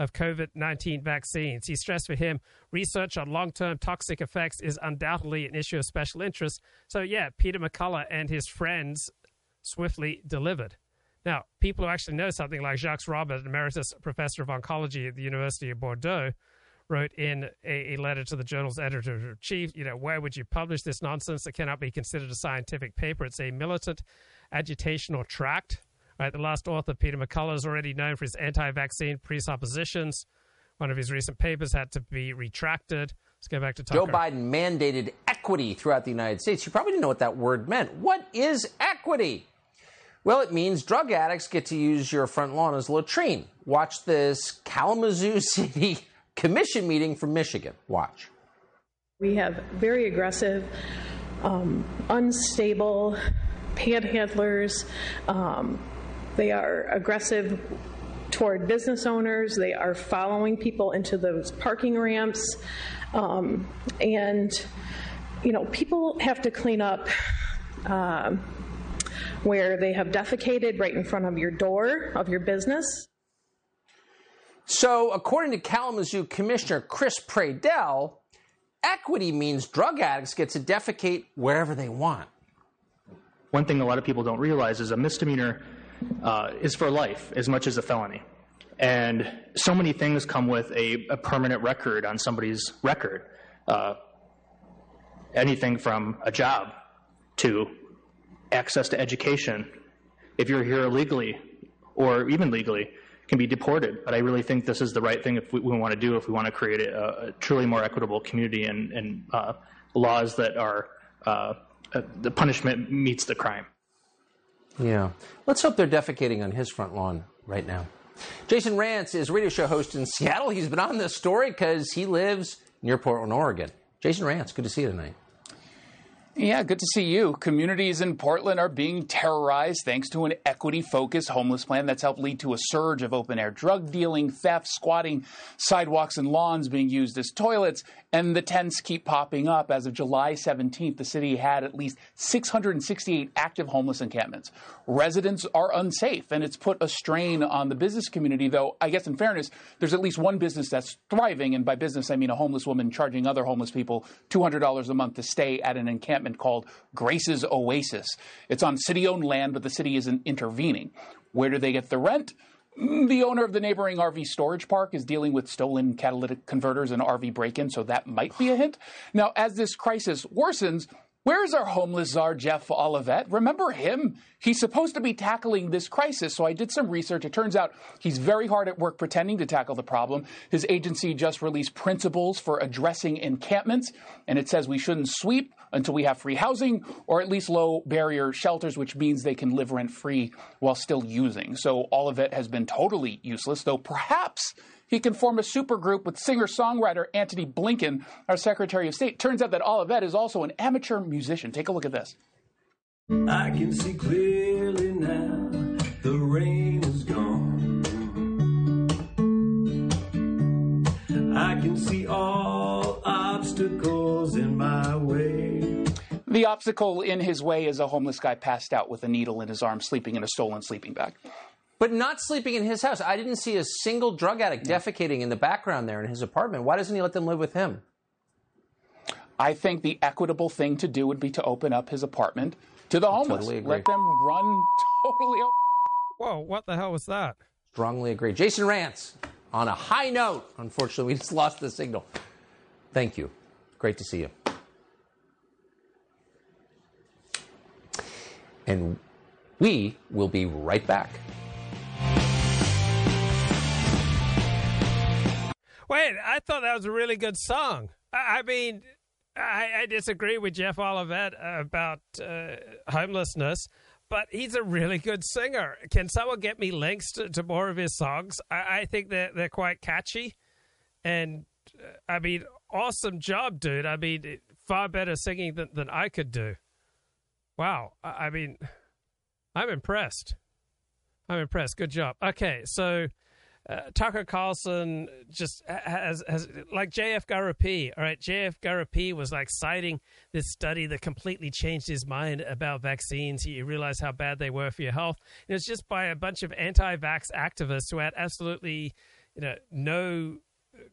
of COVID 19 vaccines. He stressed for him research on long term toxic effects is undoubtedly an issue of special interest. So, yeah, Peter McCullough and his friends swiftly delivered. Now, people who actually know something like Jacques Robert, emeritus professor of oncology at the University of Bordeaux, wrote in a, a letter to the journal's editor in chief, you know, where would you publish this nonsense that cannot be considered a scientific paper? It's a militant agitational tract Right, the last author, Peter McCullough, is already known for his anti-vaccine presuppositions. One of his recent papers had to be retracted. Let's go back to Tucker. Joe Biden mandated equity throughout the United States. You probably didn't know what that word meant. What is equity? Well, it means drug addicts get to use your front lawn as a latrine. Watch this Kalamazoo City Commission meeting from Michigan. Watch. We have very aggressive, um, unstable panhandlers. Um, they are aggressive toward business owners. They are following people into those parking ramps. Um, and, you know, people have to clean up uh, where they have defecated right in front of your door of your business. So, according to Kalamazoo Commissioner Chris Praedel, equity means drug addicts get to defecate wherever they want. One thing a lot of people don't realize is a misdemeanor uh, is for life as much as a felony. And so many things come with a, a permanent record on somebody's record. Uh, anything from a job to access to education. If you're here illegally or even legally, can be deported. But I really think this is the right thing if we, we want to do if we want to create a, a truly more equitable community and, and uh, laws that are uh, uh the punishment meets the crime. Yeah. Let's hope they're defecating on his front lawn right now. Jason Rantz is radio show host in Seattle. He's been on this story because he lives near Portland, Oregon. Jason Rantz, good to see you tonight. Yeah, good to see you. Communities in Portland are being terrorized thanks to an equity focused homeless plan that's helped lead to a surge of open air drug dealing, theft, squatting, sidewalks and lawns being used as toilets, and the tents keep popping up. As of July 17th, the city had at least 668 active homeless encampments. Residents are unsafe, and it's put a strain on the business community, though I guess in fairness, there's at least one business that's thriving, and by business I mean a homeless woman charging other homeless people $200 a month to stay at an encampment called Grace's Oasis. It's on city owned land, but the city isn't intervening. Where do they get the rent? Mm, the owner of the neighboring RV storage park is dealing with stolen catalytic converters and RV break in, so that might be a hint. Now, as this crisis worsens, Where's our homeless czar, Jeff Olivet? Remember him? He's supposed to be tackling this crisis, so I did some research. It turns out he's very hard at work pretending to tackle the problem. His agency just released principles for addressing encampments, and it says we shouldn't sweep until we have free housing or at least low barrier shelters, which means they can live rent free while still using. So Olivet has been totally useless, though perhaps he can form a supergroup with singer songwriter Antony Blinken, our Secretary of State. Turns out that Olivet is also an amateur musician. Take a look at this. I can see clearly now the rain is gone. I can see all obstacles in my way. The obstacle in his way is a homeless guy passed out with a needle in his arm, sleeping in a stolen sleeping bag. But not sleeping in his house. I didn't see a single drug addict defecating in the background there in his apartment. Why doesn't he let them live with him? I think the equitable thing to do would be to open up his apartment to the homeless. Totally agree. Let them run totally. Whoa, what the hell was that? Strongly agree. Jason Rantz, on a high note, unfortunately, we just lost the signal. Thank you. Great to see you. And we will be right back. Wait, I thought that was a really good song. I, mean, I, I, disagree with Jeff Olivet about uh, homelessness, but he's a really good singer. Can someone get me links to, to more of his songs? I, I, think they're, they're quite catchy. And uh, I mean, awesome job, dude. I mean, far better singing than, than I could do. Wow. I, I mean, I'm impressed. I'm impressed. Good job. Okay, so uh, Tucker Carlson just has, has like JF Gariepy. All right, JF Gariepy was like citing this study that completely changed his mind about vaccines. He realized how bad they were for your health. And it's just by a bunch of anti-vax activists who had absolutely, you know, no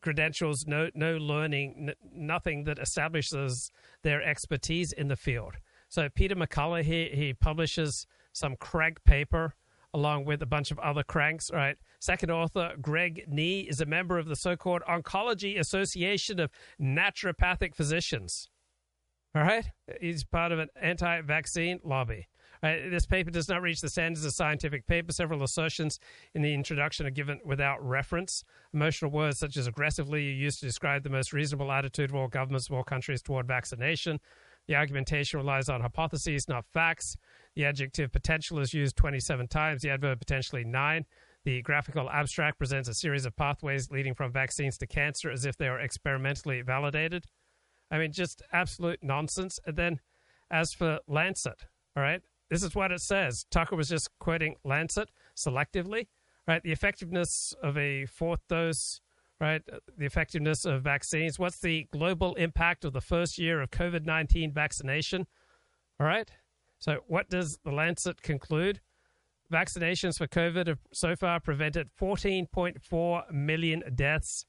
credentials, no no learning, n- nothing that establishes their expertise in the field. So Peter McCullough he he publishes some crank paper along with a bunch of other cranks, right? Second author, Greg Nigh, is a member of the so called Oncology Association of Naturopathic Physicians. All right? He's part of an anti vaccine lobby. Right, this paper does not reach the standards of scientific paper. Several assertions in the introduction are given without reference. Emotional words such as aggressively are used to describe the most reasonable attitude of all governments of all countries toward vaccination. The argumentation relies on hypotheses, not facts. The adjective potential is used 27 times, the adverb potentially nine. The graphical abstract presents a series of pathways leading from vaccines to cancer as if they were experimentally validated. I mean, just absolute nonsense. And then, as for Lancet, all right, this is what it says. Tucker was just quoting Lancet selectively, right? The effectiveness of a fourth dose, right? The effectiveness of vaccines. What's the global impact of the first year of COVID 19 vaccination? All right. So, what does the Lancet conclude? Vaccinations for COVID have so far prevented 14.4 million deaths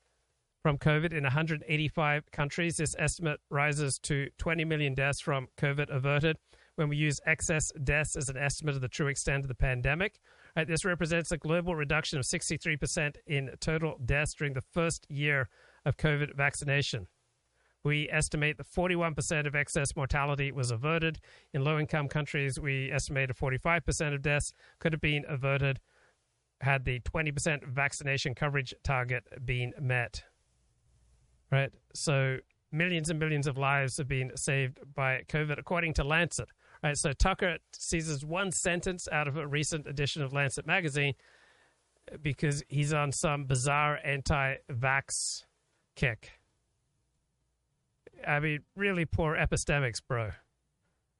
from COVID in 185 countries. This estimate rises to 20 million deaths from COVID averted when we use excess deaths as an estimate of the true extent of the pandemic. Right, this represents a global reduction of 63% in total deaths during the first year of COVID vaccination. We estimate that 41% of excess mortality was averted. In low income countries, we estimated 45% of deaths could have been averted had the 20% vaccination coverage target been met. Right? So millions and millions of lives have been saved by COVID, according to Lancet. Right? So Tucker seizes one sentence out of a recent edition of Lancet magazine because he's on some bizarre anti vax kick. I mean, really poor epistemics, bro.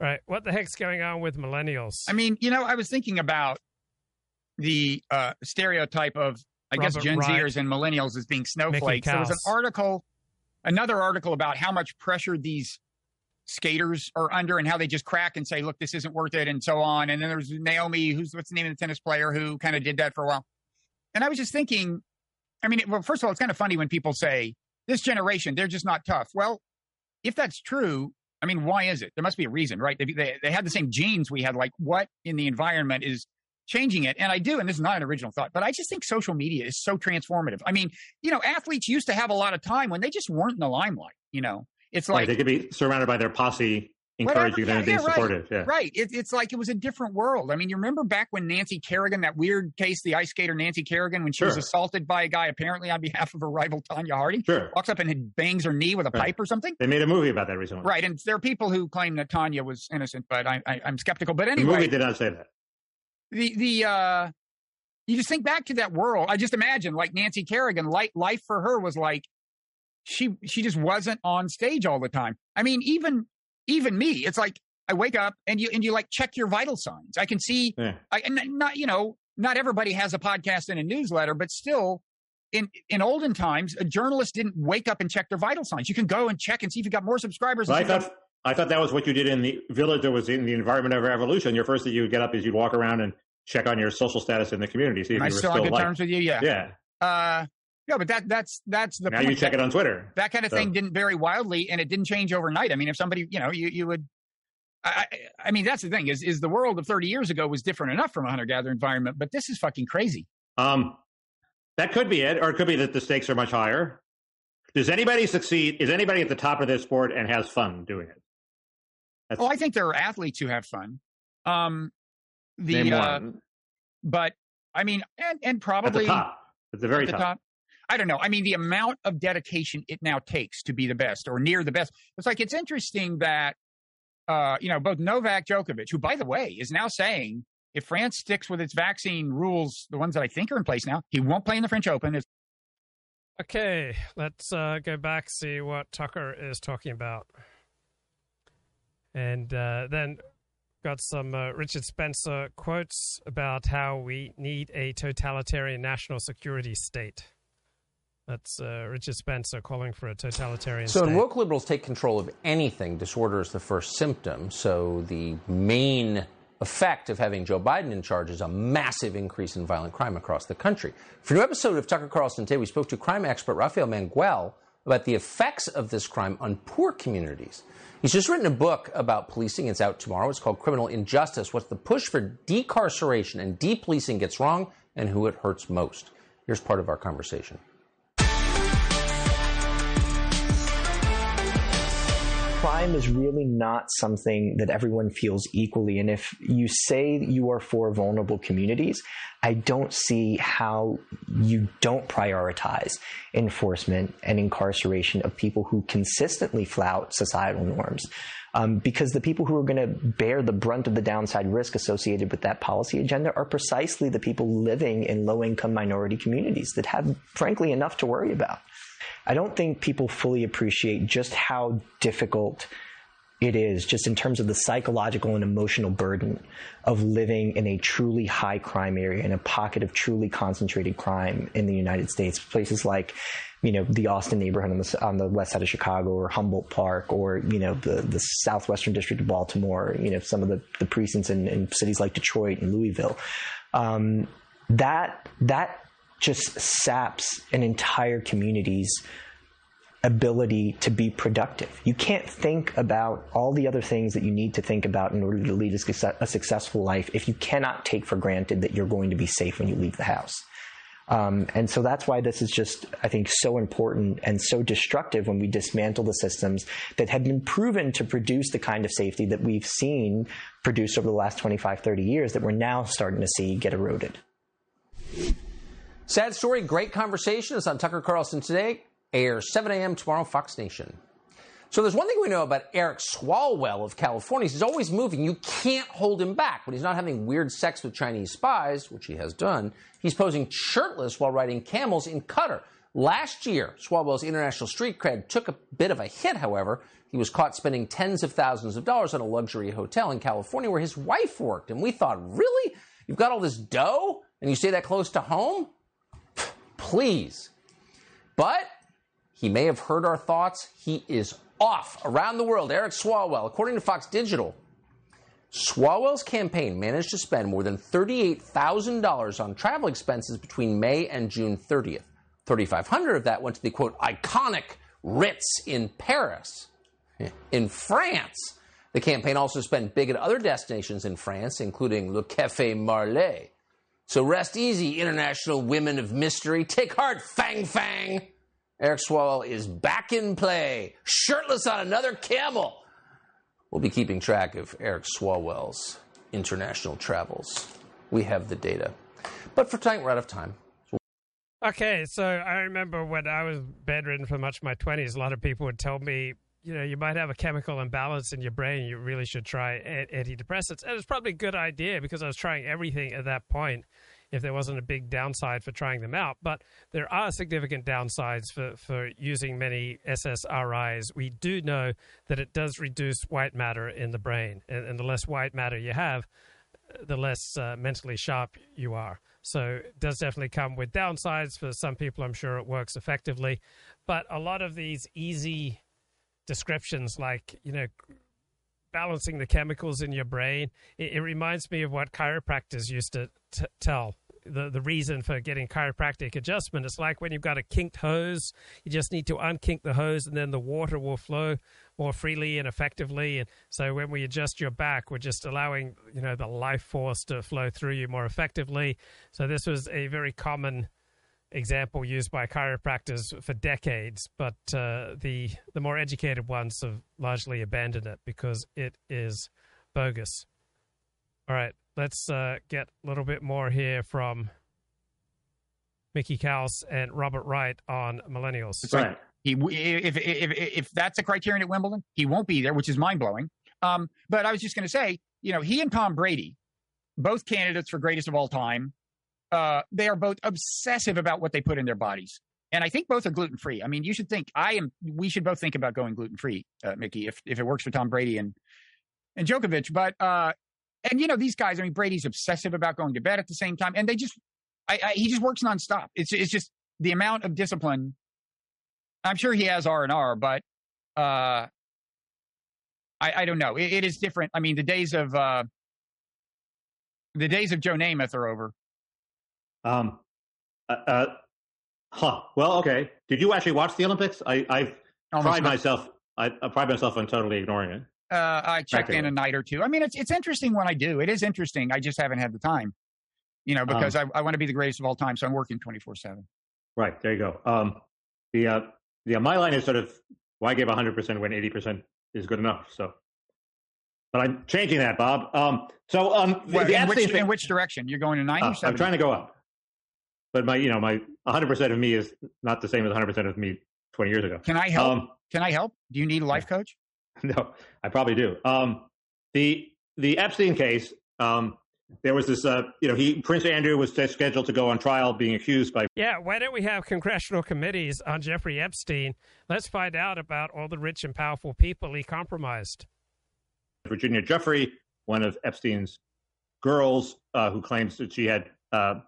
Right? What the heck's going on with millennials? I mean, you know, I was thinking about the uh, stereotype of, I guess, Gen Wright. Zers and millennials as being snowflakes. There was an article, another article about how much pressure these skaters are under and how they just crack and say, look, this isn't worth it, and so on. And then there's Naomi, who's what's the name of the tennis player who kind of did that for a while. And I was just thinking, I mean, well, first of all, it's kind of funny when people say, this generation, they're just not tough. Well, if that's true, I mean, why is it? There must be a reason, right? They, they, they had the same genes we had. Like, what in the environment is changing it? And I do, and this is not an original thought, but I just think social media is so transformative. I mean, you know, athletes used to have a lot of time when they just weren't in the limelight. You know, it's Right, like they could be surrounded by their posse, Whatever, encouraging yeah, and being yeah, right, supportive. Yeah. Right. It, it's like it was a different world. I mean, you remember back when Nancy Kerrigan, that weird case, the ice skater Nancy Kerrigan, when she was assaulted by a guy apparently on behalf of her rival Tonya Harding, Sure. walks up and bangs her knee with a Right. pipe or something. They made a movie about that recently. Right. And there are people who claim that Tonya was innocent, but I, I, I'm skeptical. But anyway. The movie did not say that. the the uh you just think back to that world. I just imagine like Nancy Kerrigan, life life for her was like she she just wasn't on stage all the time. I mean, even even me, it's like I wake up and you and you like check your vital signs. I can see Yeah. I and not you know, not everybody has a podcast and a newsletter, but still in in olden times, a journalist didn't wake up and check their vital signs. You can go and check and see if you got more subscribers. Well, I you thought I thought that was what you did in the village that was in the environment of evolution. Your first thing you would get up is you'd walk around and check on your social status in the community, see if Am I you were still still on good liked. terms with you? Yeah. Yeah. Uh, yeah, but that that's that's the Now point. you check it on Twitter. That kind of So- thing didn't vary wildly, and it didn't change overnight. I mean, if somebody, you know, you you would. I, I mean, that's the thing is is the world of 30 years ago was different enough from a hunter gatherer environment, but this is fucking crazy. Um, that could be it, or it could be that the stakes are much higher. Does anybody succeed? Is anybody at the top of their sport and has fun doing it? oh, I think there are athletes who have fun. Um, the uh, but I mean, and and probably At the top. At the very at the top. I don't know. I mean, the amount of dedication it now takes to be the best or near the best. It's like it's interesting that uh, you know both Novak Djokovic, who by the way is now saying if France sticks with its vaccine rules, the ones that I think are in place now, he won't play in the French Open. It's Okay, let's uh, go back see what Tucker is talking about, and uh, then got some uh, Richard Spencer quotes about how we need a totalitarian national security state. That's uh, Richard Spencer calling for a totalitarian state. So, state. when woke liberals take control of anything, disorder is the first symptom. So, the main effect of having Joe Biden in charge is a massive increase in violent crime across the country. For a new episode of Tucker Carlson today, we spoke to crime expert Rafael Mangual about the effects of this crime on poor communities. He's just written a book about policing. It's out tomorrow. It's called Criminal Injustice What the Push for Decarceration and Depolicing Gets Wrong and Who It Hurts Most. Here's part of our conversation. Crime is really not something that everyone feels equally. And if you say you are for vulnerable communities, I don't see how you don't prioritize enforcement and incarceration of people who consistently flout societal norms. Um, because the people who are going to bear the brunt of the downside risk associated with that policy agenda are precisely the people living in low income minority communities that have, frankly, enough to worry about. I don't think people fully appreciate just how difficult it is, just in terms of the psychological and emotional burden of living in a truly high crime area, in a pocket of truly concentrated crime in the United States. Places like, you know, the Austin neighborhood on the, on the west side of Chicago, or Humboldt Park, or, you know, the, the southwestern district of Baltimore, you know, some of the, the precincts in, in cities like Detroit and Louisville. Um, that, that just saps an entire community's ability to be productive. You can't think about all the other things that you need to think about in order to lead a, a successful life if you cannot take for granted that you're going to be safe when you leave the house. Um, and so that's why this is just, I think, so important and so destructive when we dismantle the systems that have been proven to produce the kind of safety that we've seen produced over the last 25, 30 years that we're now starting to see get eroded. Sad story, great conversation. It's on Tucker Carlson today. Airs 7 a.m. tomorrow, Fox Nation. So there's one thing we know about Eric Swalwell of California. He's always moving. You can't hold him back. When he's not having weird sex with Chinese spies, which he has done, he's posing shirtless while riding camels in Qatar. Last year, Swalwell's international street cred took a bit of a hit, however. He was caught spending tens of thousands of dollars on a luxury hotel in California where his wife worked. And we thought, really? You've got all this dough and you stay that close to home? Please. But he may have heard our thoughts. He is off around the world. Eric Swalwell, according to Fox Digital, Swalwell's campaign managed to spend more than $38,000 on travel expenses between May and June 30th. 3,500 of that went to the quote iconic Ritz in Paris. In France, the campaign also spent big at other destinations in France, including Le Café Marly. So rest easy, international women of mystery. Take heart, Fang Fang. Eric Swalwell is back in play, shirtless on another camel. We'll be keeping track of Eric Swalwell's international travels. We have the data. But for tonight, we're out of time. Okay, so I remember when I was bedridden for much of my 20s, a lot of people would tell me, you know, you might have a chemical imbalance in your brain. You really should try antidepressants. And it's probably a good idea because I was trying everything at that point if there wasn't a big downside for trying them out. But there are significant downsides for, for using many SSRIs. We do know that it does reduce white matter in the brain. And, and the less white matter you have, the less uh, mentally sharp you are. So it does definitely come with downsides. For some people, I'm sure it works effectively. But a lot of these easy descriptions, like, you know, balancing the chemicals in your brain, it, it reminds me of what chiropractors used to t- tell the, the reason for getting chiropractic adjustment. It's like when you've got a kinked hose, you just need to unkink the hose and then the water will flow more freely and effectively. And so when we adjust your back, we're just allowing, you know, the life force to flow through you more effectively. So this was a very common example used by chiropractors for decades, but uh, the the more educated ones have largely abandoned it because it is bogus. All right, let's uh, get a little bit more here from Mickey Kaus and Robert Wright on millennials. That's right. He, if, if, if that's a criterion at Wimbledon, he won't be there, which is mind blowing. Um, but I was just going to say, you know, he and Tom Brady, both candidates for greatest of all time, uh, they are both obsessive about what they put in their bodies. And I think both are gluten free. I mean, you should think I am. We should both think about going gluten free, uh, Mickey, if if it works for Tom Brady and and Djokovic. But uh, and you know these guys. I mean, Brady's obsessive about going to bed at the same time, and they just, I, I, he just works nonstop. It's it's just the amount of discipline I'm sure he has R and R, but uh, I, I don't know. It, it is different. I mean, the days of uh, the days of Joe Namath are over. Um, uh, uh, huh. Well, okay. Did you actually watch the Olympics? I, I've Almost pride not. myself. I, I pride myself on totally ignoring it. Uh, I check in a night or two. I mean, it's it's interesting when I do. It is interesting. I just haven't had the time, you know, because um, I, I want to be the greatest of all time. So I'm working 24 seven. Right there, you go. Um, the uh, yeah, my line is sort of why give 100% when 80% is good enough. So, but I'm changing that, Bob. Um, so, um, well, the in, which, thing, in which direction? You're going to 90 uh, I'm trying to go up. But my, you know, my 100% of me is not the same as 100% of me 20 years ago. Can I help? Um, Can I help? Do you need a life coach? No, I probably do. Um, the the Epstein case, um, there was this, uh, you know, he Prince Andrew was scheduled to go on trial, being accused by. Yeah, why don't we have congressional committees on Jeffrey Epstein? Let's find out about all the rich and powerful people he compromised. Virginia Giuffre, one of Epstein's girls, uh, who claims that she had uh,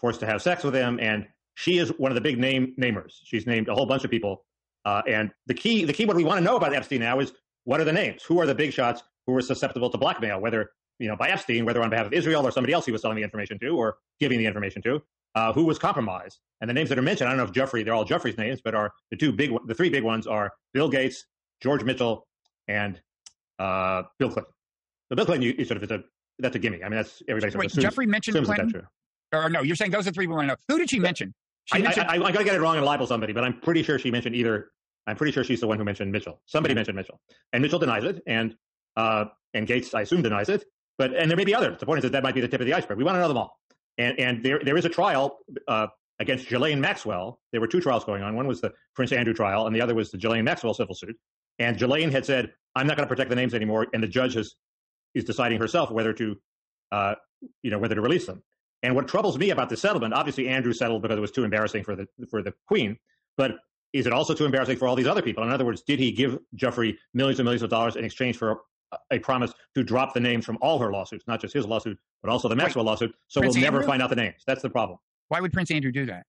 forced to have sex with him, and she is one of the big name namers. She's named a whole bunch of people, uh, and the key, the key, what we want to know about Epstein now is what are the names? Who are the big shots who are susceptible to blackmail? Whether you know, by Epstein, whether on behalf of Israel or somebody else he was selling the information to or giving the information to, uh, who was compromised. And the names that are mentioned, I don't know if Giuffre, they're all Giuffre's names, but are the two big, the three big ones are Bill Gates, George Mitchell, and uh, Bill Clinton. So Bill Clinton, you, you sort of, it's a, that's a gimme. I mean, that's everybody sort of assumes, Giuffre mentioned Clinton? Or no, you're saying those are three we want to know. Who did she mention? She I, mentioned- I, I, I got to get it wrong and libel somebody, but I'm pretty sure she mentioned either. I'm pretty sure she's the one who mentioned Mitchell. Somebody mentioned Mitchell, and Mitchell denies it, and uh, and Gates, I assume, denies it. But and there may be others. The point is that that might be the tip of the iceberg. We want to know them all. And and there there is a trial uh, against Ghislaine Maxwell. There were two trials going on. One was the Prince Andrew trial, and the other was the Ghislaine Maxwell civil suit. And Ghislaine had said, "I'm not going to protect the names anymore," and the judge has is deciding herself whether to, uh, you know, whether to release them. And what troubles me about the settlement, obviously Andrew settled because it was too embarrassing for the for the Queen, but is it also too embarrassing for all these other people? In other words, did he give Giuffre millions and millions of dollars in exchange for a, a promise to drop the names from all her lawsuits, not just his lawsuit, but also the Maxwell Wait, lawsuit? So Prince we'll Andrew? never find out the names. That's the problem. Why would Prince Andrew do that?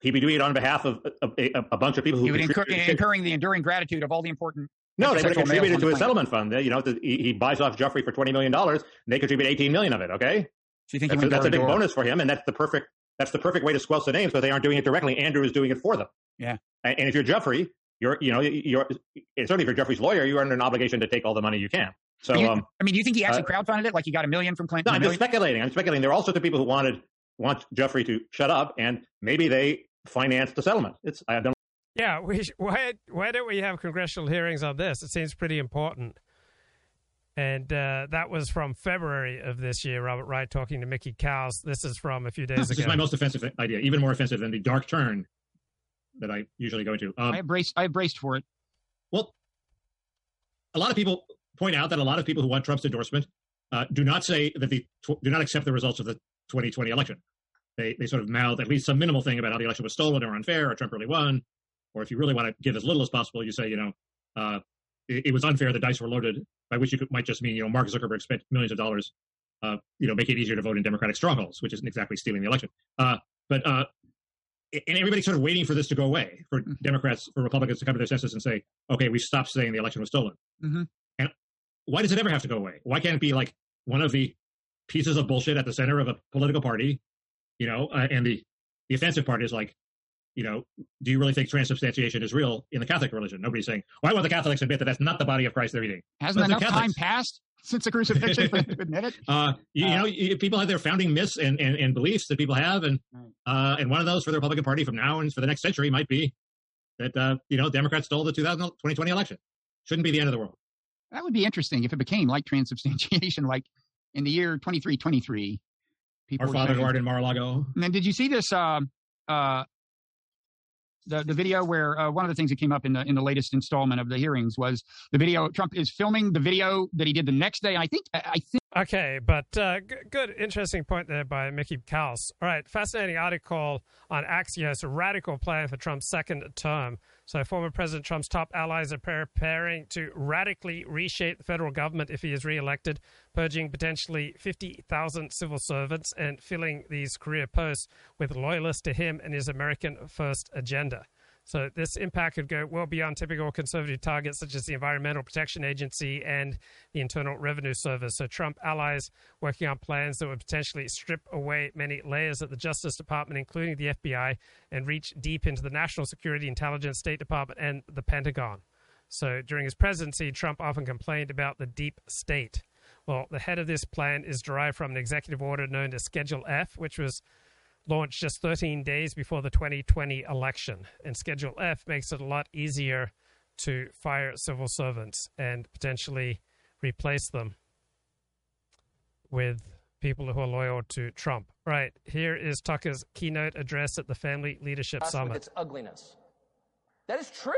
He'd be doing it on behalf of a, a, a bunch of people who he would incur, incurring the enduring gratitude of all the important. No, they would have contributed to a settlement fund. You know, he, he buys off Giuffre for twenty million dollars. They contribute eighteen million of it. Okay, so you think that's, a, that's a big door? bonus for him, and that's the perfect that's the perfect way to squelch the names, but they aren't doing it directly. Andrew is doing it for them. Yeah. And, and if you're Giuffre, you're you know you're certainly if you're Giuffre's lawyer, you're under an obligation to take all the money you can. So you, um, I mean, do you think he actually uh, crowdfunded it? Like he got a million from Clinton? No, I'm just speculating. I'm speculating. There are all sorts of people who wanted want Giuffre to shut up, and maybe they financed the settlement. It's I don't. Yeah, we why why don't we have congressional hearings on this? It seems pretty important. And uh, that was from February of this year. Robert Wright talking to Mickey Kaus. This is from a few days this ago. This is my most offensive idea, even more offensive than the dark turn that I usually go into. Um, I braced. I braced for it. Well, a lot of people point out that a lot of people who want Trump's endorsement uh, do not say that the do not accept the results of the 2020 election. They they sort of mouth at least some minimal thing about how the election was stolen or unfair or Trump really won. Or if you really want to give as little as possible, you say, you know, uh, it, it, was unfair. The dice were loaded, by which you could, might just mean, you know, Mark Zuckerberg spent millions of dollars, uh, you know, make it easier to vote in Democratic strongholds, which isn't exactly stealing the election. Uh, but uh, and everybody's sort of waiting for this to go away, for mm-hmm. Democrats, for Republicans to come to their senses and say, okay, we stopped saying the election was stolen. Mm-hmm. And why does it ever have to go away? Why can't it be like one of the pieces of bullshit at the center of a political party, you know, uh, and the the offensive part is like, you know, do you really think transubstantiation is real in the Catholic religion? Nobody's saying, why won't the Catholics admit that that's not the body of Christ they're eating? Hasn't enough time passed since the crucifixion to admit it? Uh, you, uh, you, know, people have their founding myths and, and, and, beliefs that people have, and uh, and one of those for the Republican Party from now and for the next century might be that uh, you know Democrats stole the 2020 election. Shouldn't be the end of the world. That would be interesting if it became like transubstantiation, like in the year 2323. People Our Father who art in Mar-a-Lago. And then did you see this? Uh, uh, the, the video where uh, one of the things that came up in the in the latest installment of the hearings was the video Trump is filming the video that he did the next day. I think I think. Okay, but uh, g- good, interesting point there by Mickey Kaus. All right, fascinating article on Axios, radical plan for Trump's second term. So, former President Trump's top allies are preparing to radically reshape the federal government if he is reelected, purging potentially 50,000 civil servants and filling these career posts with loyalists to him and his American First agenda. So this impact could go well beyond typical conservative targets such as the Environmental Protection Agency and the Internal Revenue Service. So Trump allies working on plans that would potentially strip away many layers at the Justice Department, including the FBI, and reach deep into the National Security Intelligence, State Department, and the Pentagon. So during his presidency, Trump often complained about the deep state. Well, the head of this plan is derived from an executive order known as Schedule F, which was launched just 13 days before the 2020 election. And Schedule F makes it a lot easier to fire civil servants and potentially replace them with people who are loyal to Trump. Right, here is Tucker's keynote address at the Family Leadership Summit. Its ugliness. That is true.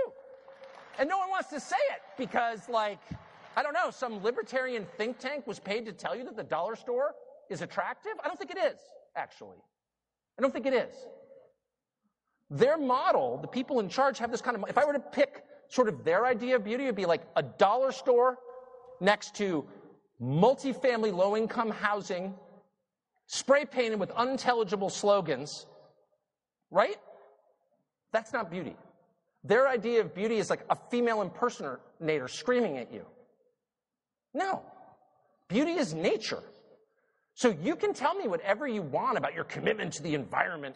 And no one wants to say it because, like, I don't know, some libertarian think tank was paid to tell you that the dollar store is attractive? I don't think it is, actually. I don't think it is. Their model, the people in charge have this kind of, if I were to pick sort of their idea of beauty, it'd be like a dollar store next to multifamily low income housing, spray painted with unintelligible slogans, right? That's not beauty. Their idea of beauty is like a female impersonator screaming at you. No. Beauty is nature. So you can tell me whatever you want about your commitment to the environment.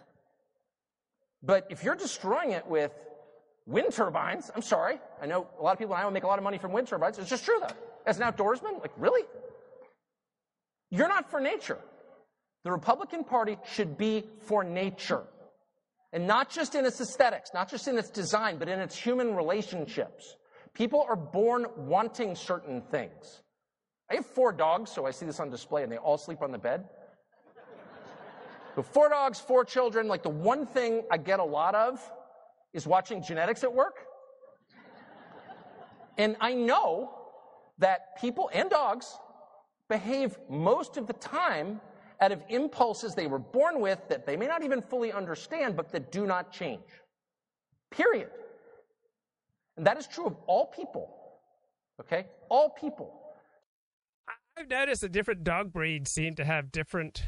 But if you're destroying it with wind turbines, I'm sorry. I know a lot of people in Iowa make a lot of money from wind turbines. It's just true though. As an outdoorsman, like really? You're not for nature. The Republican Party should be for nature. And not just in its aesthetics, not just in its design, but in its human relationships. People are born wanting certain things. I have four dogs, so I see this on display, and they all sleep on the bed. So four dogs, four children. Like the one thing I get a lot of is watching genetics at work. And I know that people and dogs behave most of the time out of impulses they were born with that they may not even fully understand, but that do not change. Period. And that is true of all people. Okay? All people. I've noticed that different dog breeds seem to have different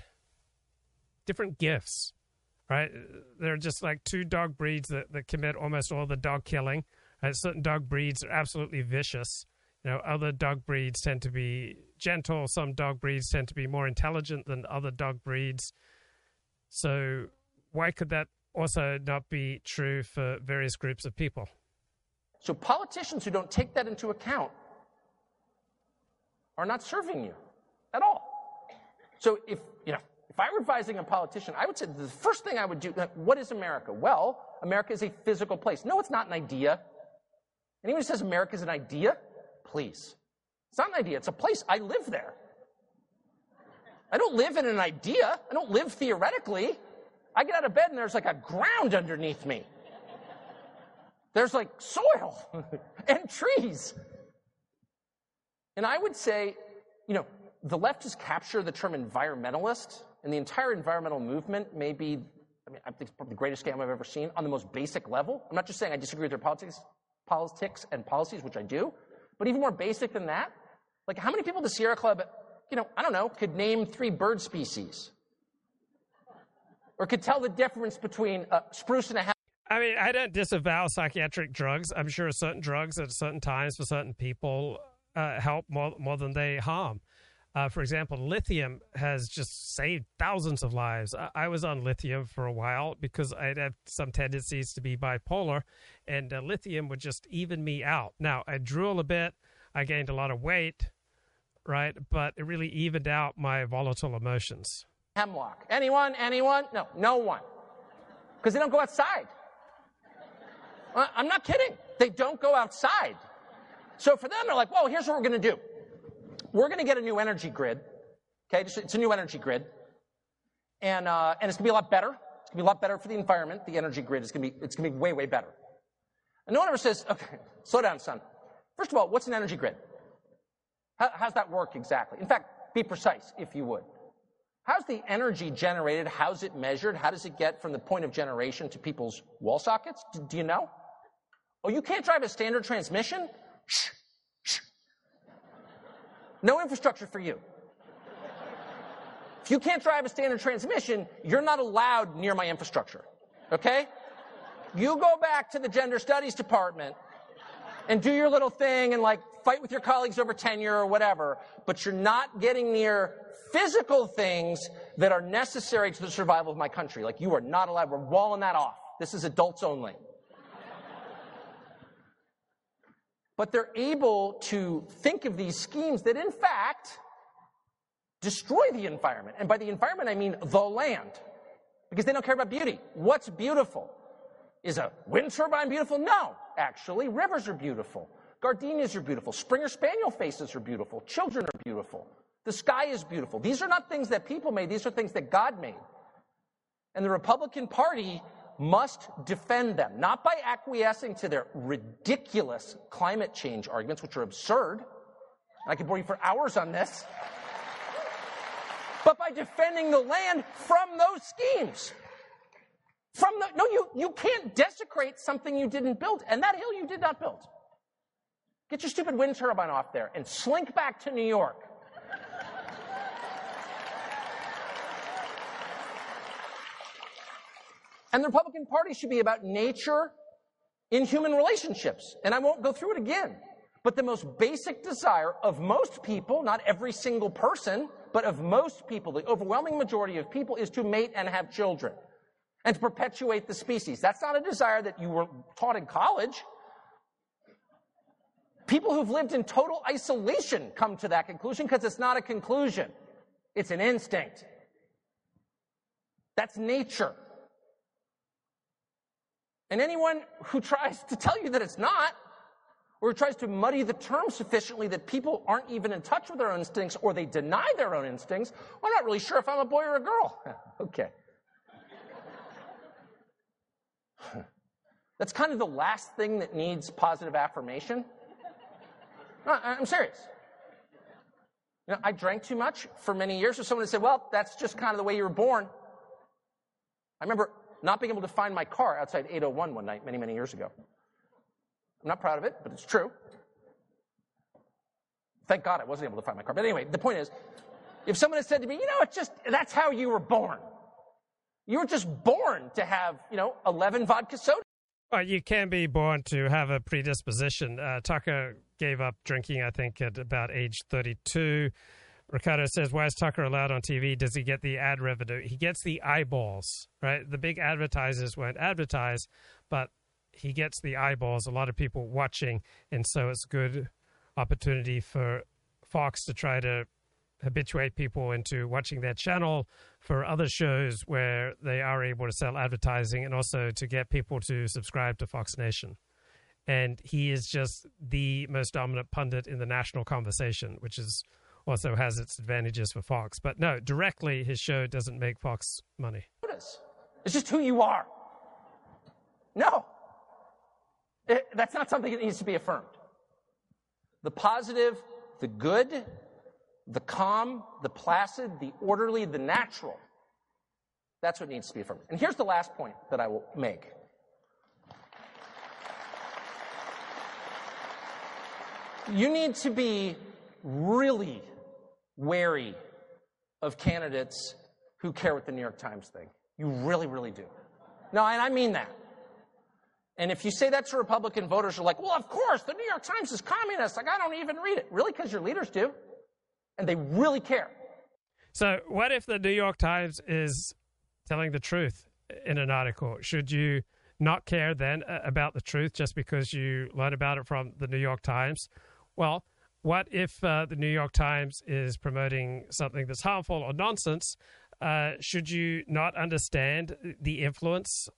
different gifts. Right? There are just like two dog breeds that, that commit almost all the dog killing. Right? Certain dog breeds are absolutely vicious. You know, other dog breeds tend to be gentle. Some dog breeds tend to be more intelligent than other dog breeds. So, why could that also not be true for various groups of people? So, politicians who don't take that into account are not serving you at all. So, if you know, if I were advising a politician, I would say the first thing I would do. What is America? Well, America is a physical place. No, it's not an idea. Anyone who says America is an idea please. It's not an idea, it's a place. I live there. I don't live in an idea, I don't live theoretically. I get out of bed and there's like a ground underneath me. There's like soil and trees. And I would say, you know, the left has captured the term environmentalist, and the entire environmental movement may be, I mean, I think it's probably the greatest scam I've ever seen on the most basic level. I'm not just saying I disagree with their politics, politics and policies, which I do, but even more basic than that, like how many people the Sierra Club, you know, I don't know, could name three bird species? Or could tell the difference between a spruce and a half. I mean, I don't disavow psychiatric drugs. I'm sure certain drugs at certain times for certain people uh, help more, more than they harm. Uh, for example, lithium has just saved thousands of lives. I, I, was on lithium for a while because I had some tendencies to be bipolar, and uh, lithium would just even me out. Now, I drool a bit, I gained a lot of weight, right? But it really evened out my volatile emotions. Hemlock. Anyone? Anyone? No, no one. Because they don't go outside. I'm not kidding. They don't go outside. So for them, they're like, well, here's what we're going to do we're going to get a new energy grid. Okay, it's a new energy grid, and uh, and it's going to be a lot better. It's going to be a lot better for the environment. The energy grid is going to be it's going to be way way better. And no one ever says, okay, slow down, son. First of all, what's an energy grid? How, how's that work exactly? In fact, be precise, if you would. How's the energy generated? How's it measured? How does it get from the point of generation to people's wall sockets? Do, do you know? Oh, you can't drive a standard transmission? No infrastructure for you. If you can't drive a standard transmission, you're not allowed near my infrastructure. Okay? You go back to the gender studies department and do your little thing and like fight with your colleagues over tenure or whatever, but you're not getting near physical things that are necessary to the survival of my country. Like you are not allowed. We're walling that off. This is adults only. But they're able to think of these schemes that, in fact, destroy the environment. And by the environment, I mean the land, because they don't care about beauty. What's beautiful? Is a wind turbine beautiful? No, actually. Rivers are beautiful. Gardenias are beautiful. Springer Spaniel faces are beautiful. Children are beautiful. The sky is beautiful. These are not things that people made, these are things that God made. And the Republican Party must defend them, not by acquiescing to their ridiculous climate change arguments, which are absurd. I could bore you for hours on this. But by defending the land from those schemes. From the, no, you, you can't desecrate something you didn't build, and that hill you did not build. Get your stupid wind turbine off there and slink back to New York. And the Republican Party should be about nature in human relationships. And I won't go through it again. But the most basic desire of most people, not every single person, but of most people, the overwhelming majority of people, is to mate and have children and to perpetuate the species. That's not a desire that you were taught in college. People who've lived in total isolation come to that conclusion because it's not a conclusion. It's an instinct. That's nature. And anyone who tries to tell you that it's not, or who tries to muddy the term sufficiently that people aren't even in touch with their own instincts or they deny their own instincts, well, I'm not really sure if I'm a boy or a girl. okay. That's kind of the last thing that needs positive affirmation. No, I'm serious. You know, I drank too much for many years. Or someone said, well, that's just kind of the way you were born. I remember not being able to find my car outside 801 one night many, many years ago. I'm not proud of it, but it's true. Thank God I wasn't able to find my car. But anyway, the point is, if someone had said to me, you know, it's just, that's how you were born. You were just born to have, you know, 11 vodka soda. Well, you can be born to have a predisposition. Uh, Tucker gave up drinking, I think, at about age 32. Ricardo says, why is Tucker allowed on TV? Does he get the ad revenue? He gets the eyeballs, right? The big advertisers won't advertise, but he gets the eyeballs, a lot of people watching, and so it's a good opportunity for Fox to try to habituate people into watching their channel for other shows where they are able to sell advertising and also to get people to subscribe to Fox Nation. And he is just the most dominant pundit in the national conversation, which is also has its advantages for Fox. But no, directly, his show doesn't make Fox money. It's just who you are. No. It, that's not something that needs to be affirmed. The positive, the good, the calm, the placid, the orderly, the natural. That's what needs to be affirmed. And here's the last point that I will make. You need to be really wary of candidates who care what the New York Times think. You really, really do. No, and I mean that. And if you say that to Republican voters, you're like, well, of course, the New York Times is communist. Like, I don't even read it. Really? Because your leaders do. And they really care. So, what if the New York Times is telling the truth in an article? Should you not care then uh, about the truth just because you learn about it from the New York Times? Well, what if uh, the New York Times is promoting something that's harmful or nonsense? Uh, should you not understand the influence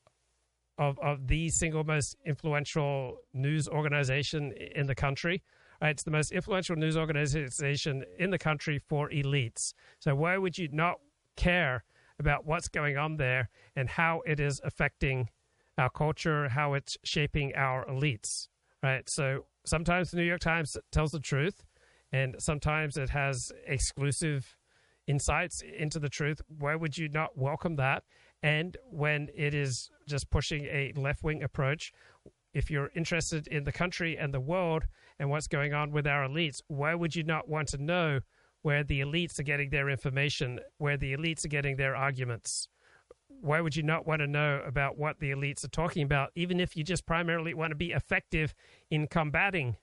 of, of the single most influential news organization in the country? It's the most influential news organization in the country for elites. So why would you not care about what's going on there and how it is affecting our culture, how it's shaping our elites? Right. So sometimes the New York Times tells the truth, and sometimes it has exclusive insights into the truth. Why would you not welcome that? And when it is just pushing a left wing approach, if you're interested in the country and the world and what's going on with our elites, why would you not want to know where the elites are getting their information, where the elites are getting their arguments? Why would you not want to know about what the elites are talking about, even if you just primarily want to be effective in combating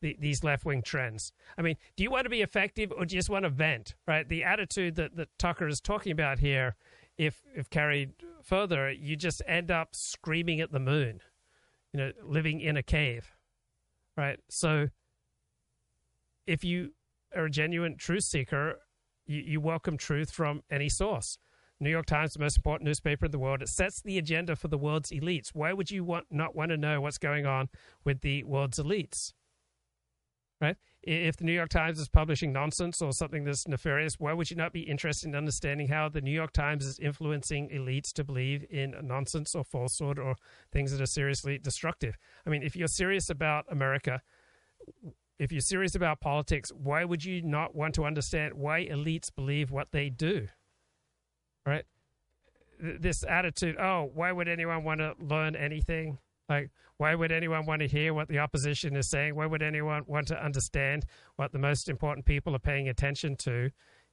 the, these left wing trends? I mean, do you want to be effective or do you just want to vent, right? The attitude that, that Tucker is talking about here, if, if carried further, you just end up screaming at the moon you know, living in a cave, right? So if you are a genuine truth seeker, you, you welcome truth from any source. New York Times, the most important newspaper in the world, it sets the agenda for the world's elites. Why would you want, not want to know what's going on with the world's elites? Right? if the New York Times is publishing nonsense or something that's nefarious, why would you not be interested in understanding how the New York Times is influencing elites to believe in nonsense or falsehood or things that are seriously destructive? I mean, if you're serious about America, if you're serious about politics, why would you not want to understand why elites believe what they do? Right? This attitude, oh, why would anyone want to learn anything? Like, why would anyone want to hear what the opposition is saying? Why would anyone want to understand what the most important people are paying attention to?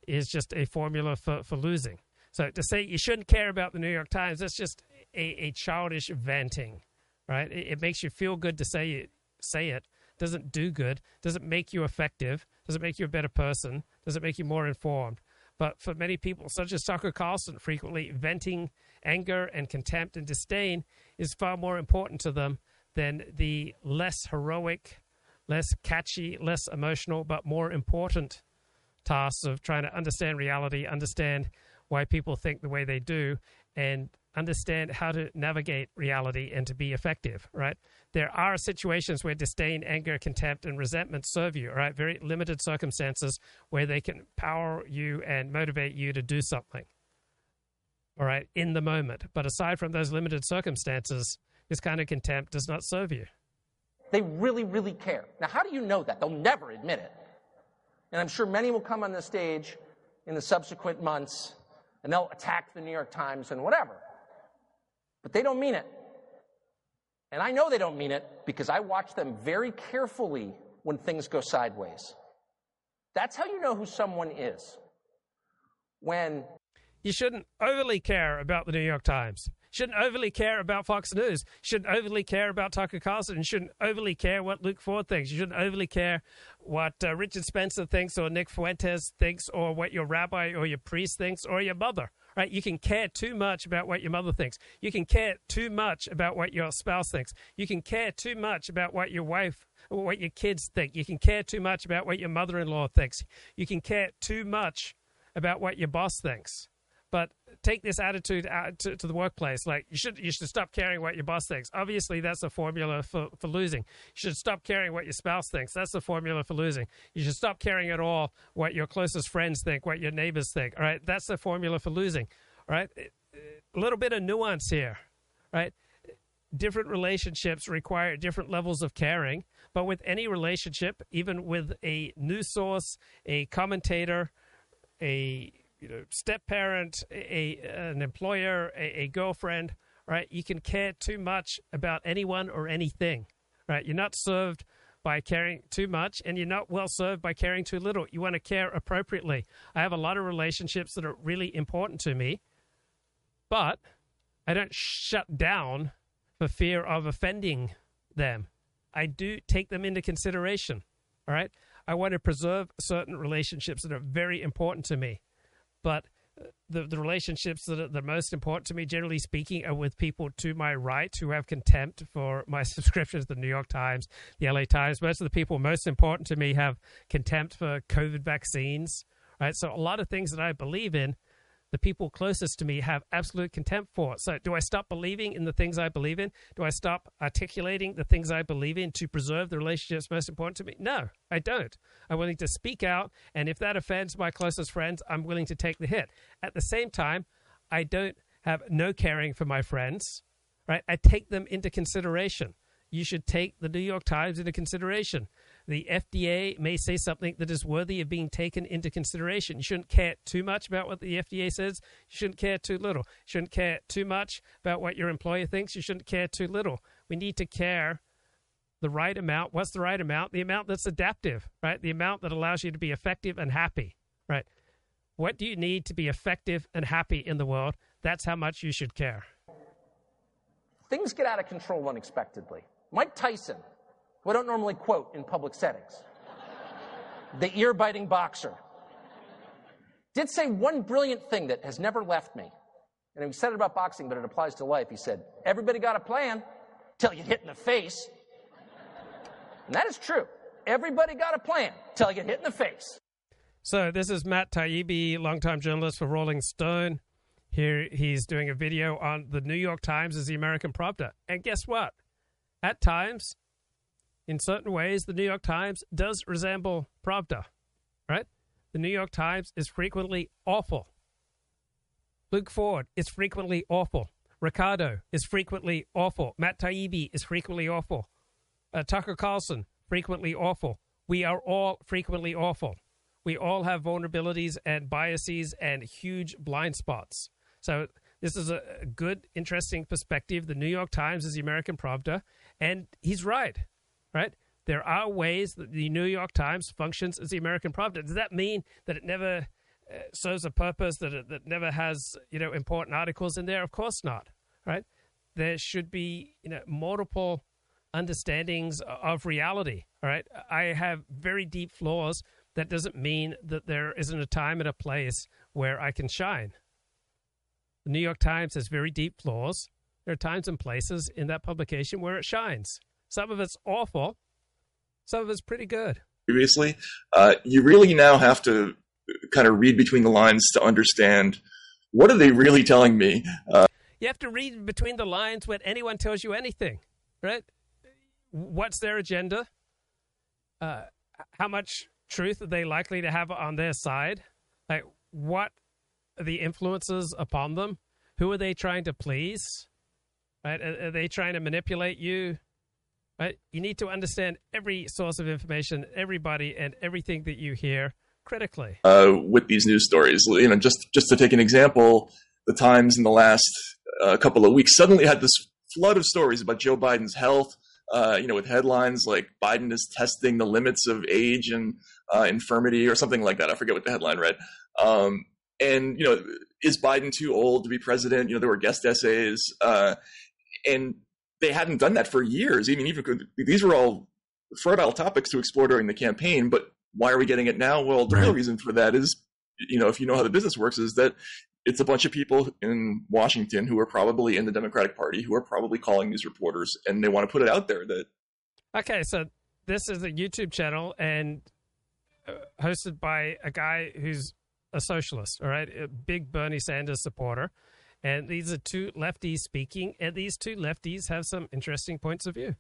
Is just a formula for, for losing. So to say you shouldn't care about the New York Times, that's just a, a childish venting, right? It, it, makes you feel good to say it, say it. Doesn't do good. Doesn't make you effective. Doesn't make you a better person. Doesn't make you more informed. But for many people, such as Tucker Carlson, frequently venting anger and contempt and disdain is far more important to them than the less heroic, less catchy, less emotional, but more important tasks of trying to understand reality, understand why people think the way they do, and understand how to navigate reality and to be effective, right? There are situations where disdain, anger, contempt, and resentment serve you, right? Very limited circumstances where they can power you and motivate you to do something all right, in the moment. But aside from those limited circumstances, this kind of contempt does not serve you. They really, really care. Now, how do you know that? They'll never admit it. And I'm sure many will come on the stage in the subsequent months and they'll attack the New York Times and whatever. But they don't mean it. And I know they don't mean it because I watch them very carefully when things go sideways. That's how you know who someone is. When you shouldn't overly care about the New York Times. Shouldn't overly care about Fox News. Shouldn't overly care about Tucker Carlson. Shouldn't overly care what Luke Ford thinks. You shouldn't overly care what uh, Richard Spencer thinks or Nick Fuentes thinks or what your rabbi or your priest thinks or your mother. Right? You can care too much about what your mother thinks. You can care too much about what your spouse thinks. You can care too much about what your wife or what your kids think. You can care too much about what your mother-in-law thinks. You can care too much about what your boss thinks but take this attitude out to, to, the workplace. Like you should you should stop caring what your boss thinks. Obviously, that's a formula for, for losing. You should stop caring what your spouse thinks. That's a formula for losing. You should stop caring at all what your closest friends think, what your neighbors think. All right, that's the formula for losing. All right, a little bit of nuance here. Right, different relationships require different levels of caring. But with any relationship, even with a news source, a commentator, a you know, step parent, a, an employer, a, a girlfriend, right? You can care too much about anyone or anything, right? You're not served by caring too much and you're not well served by caring too little. You want to care appropriately. I have a lot of relationships that are really important to me, but I don't shut down for fear of offending them. I do take them into consideration, all right? I want to preserve certain relationships that are very important to me but uh, the, the relationships that are the most important to me, generally speaking, are with people to my right who have contempt for my subscriptions the New York Times, the LA Times. Most of the people most important to me have contempt for COVID vaccines. Right, so a lot of things that I believe in the people closest to me have absolute contempt for. So, do I stop believing in the things I believe in? Do I stop articulating the things I believe in to preserve the relationships most important to me? No, I don't. I'm willing to speak out, and if that offends my closest friends, I'm willing to take the hit. At the same time, I don't have no caring for my friends, right? I take them into consideration. You should take the New York Times into consideration the FDA may say something that is worthy of being taken into consideration. You shouldn't care too much about what the FDA says. You shouldn't care too little. You shouldn't care too much about what your employer thinks. You shouldn't care too little. We need to care the right amount. What's the right amount? The amount that's adaptive, right? The amount that allows you to be effective and happy, right? What do you need to be effective and happy in the world? That's how much you should care. Things get out of control unexpectedly. Mike Tyson I don't normally quote in public settings. the ear biting boxer. Did say one brilliant thing that has never left me. And he said it about boxing, but it applies to life. He said, Everybody got a plan till you hit in the face. And that is true. Everybody got a plan till you get hit in the face. So this is Matt Taibbi, longtime journalist for Rolling Stone. Here he's doing a video on the New York Times as the American Pravda. And guess what? At times, in certain ways, the New York Times does resemble Pravda, right? The New York Times is frequently awful. Luke Ford is frequently awful. Ricardo is frequently awful. Matt Taibbi is frequently awful. Uh, Tucker Carlson, frequently awful. We are all frequently awful. We all have vulnerabilities and biases and huge blind spots. So, this is a good, interesting perspective. The New York Times is the American Pravda, and he's right right? There are ways that the New York Times functions as the American Pravda. Does that mean that it never uh, serves a purpose, that it that never has you know important articles in there? Of course not, right? There should be you know multiple understandings of reality. All right, I have very deep flaws. That doesn't mean that there isn't a time and a place where I can shine. The New York Times has very deep flaws. There are times and places in that publication where it shines. Some of it's awful. Some of it's pretty good. Previously, uh, you really now have to kind of read between the lines to understand what are they really telling me. Uh, you have to read between the lines when anyone tells you anything, right? What's their agenda? Uh, how much truth are they likely to have on their side? Like, what are the influences upon them? Who are they trying to please? Right? Are, are they trying to manipulate you Right? You need to understand every source of information, everybody, and everything that you hear critically. Uh, with these news stories, you know, just just to take an example, the Times in the last uh, couple of weeks suddenly had this flood of stories about Joe Biden's health. Uh, you know, with headlines like Biden is testing the limits of age and uh, infirmity or something like that. I forget what the headline read. Um, and you know, is Biden too old to be president? You know, there were guest essays, uh, and they hadn't done that for years. Even even these were all fertile topics to explore during the campaign. But why are we getting it now? Well, the right. real reason for that is, you know, if you know how the business works, is that it's a bunch of people in Washington who are probably in the Democratic Party who are probably calling these reporters, and they want to put it out there that. Okay, so this is a YouTube channel and uh, hosted by a guy who's a socialist, all right, a big Bernie Sanders supporter. And these are two lefties speaking, and these two lefties have some interesting points of view.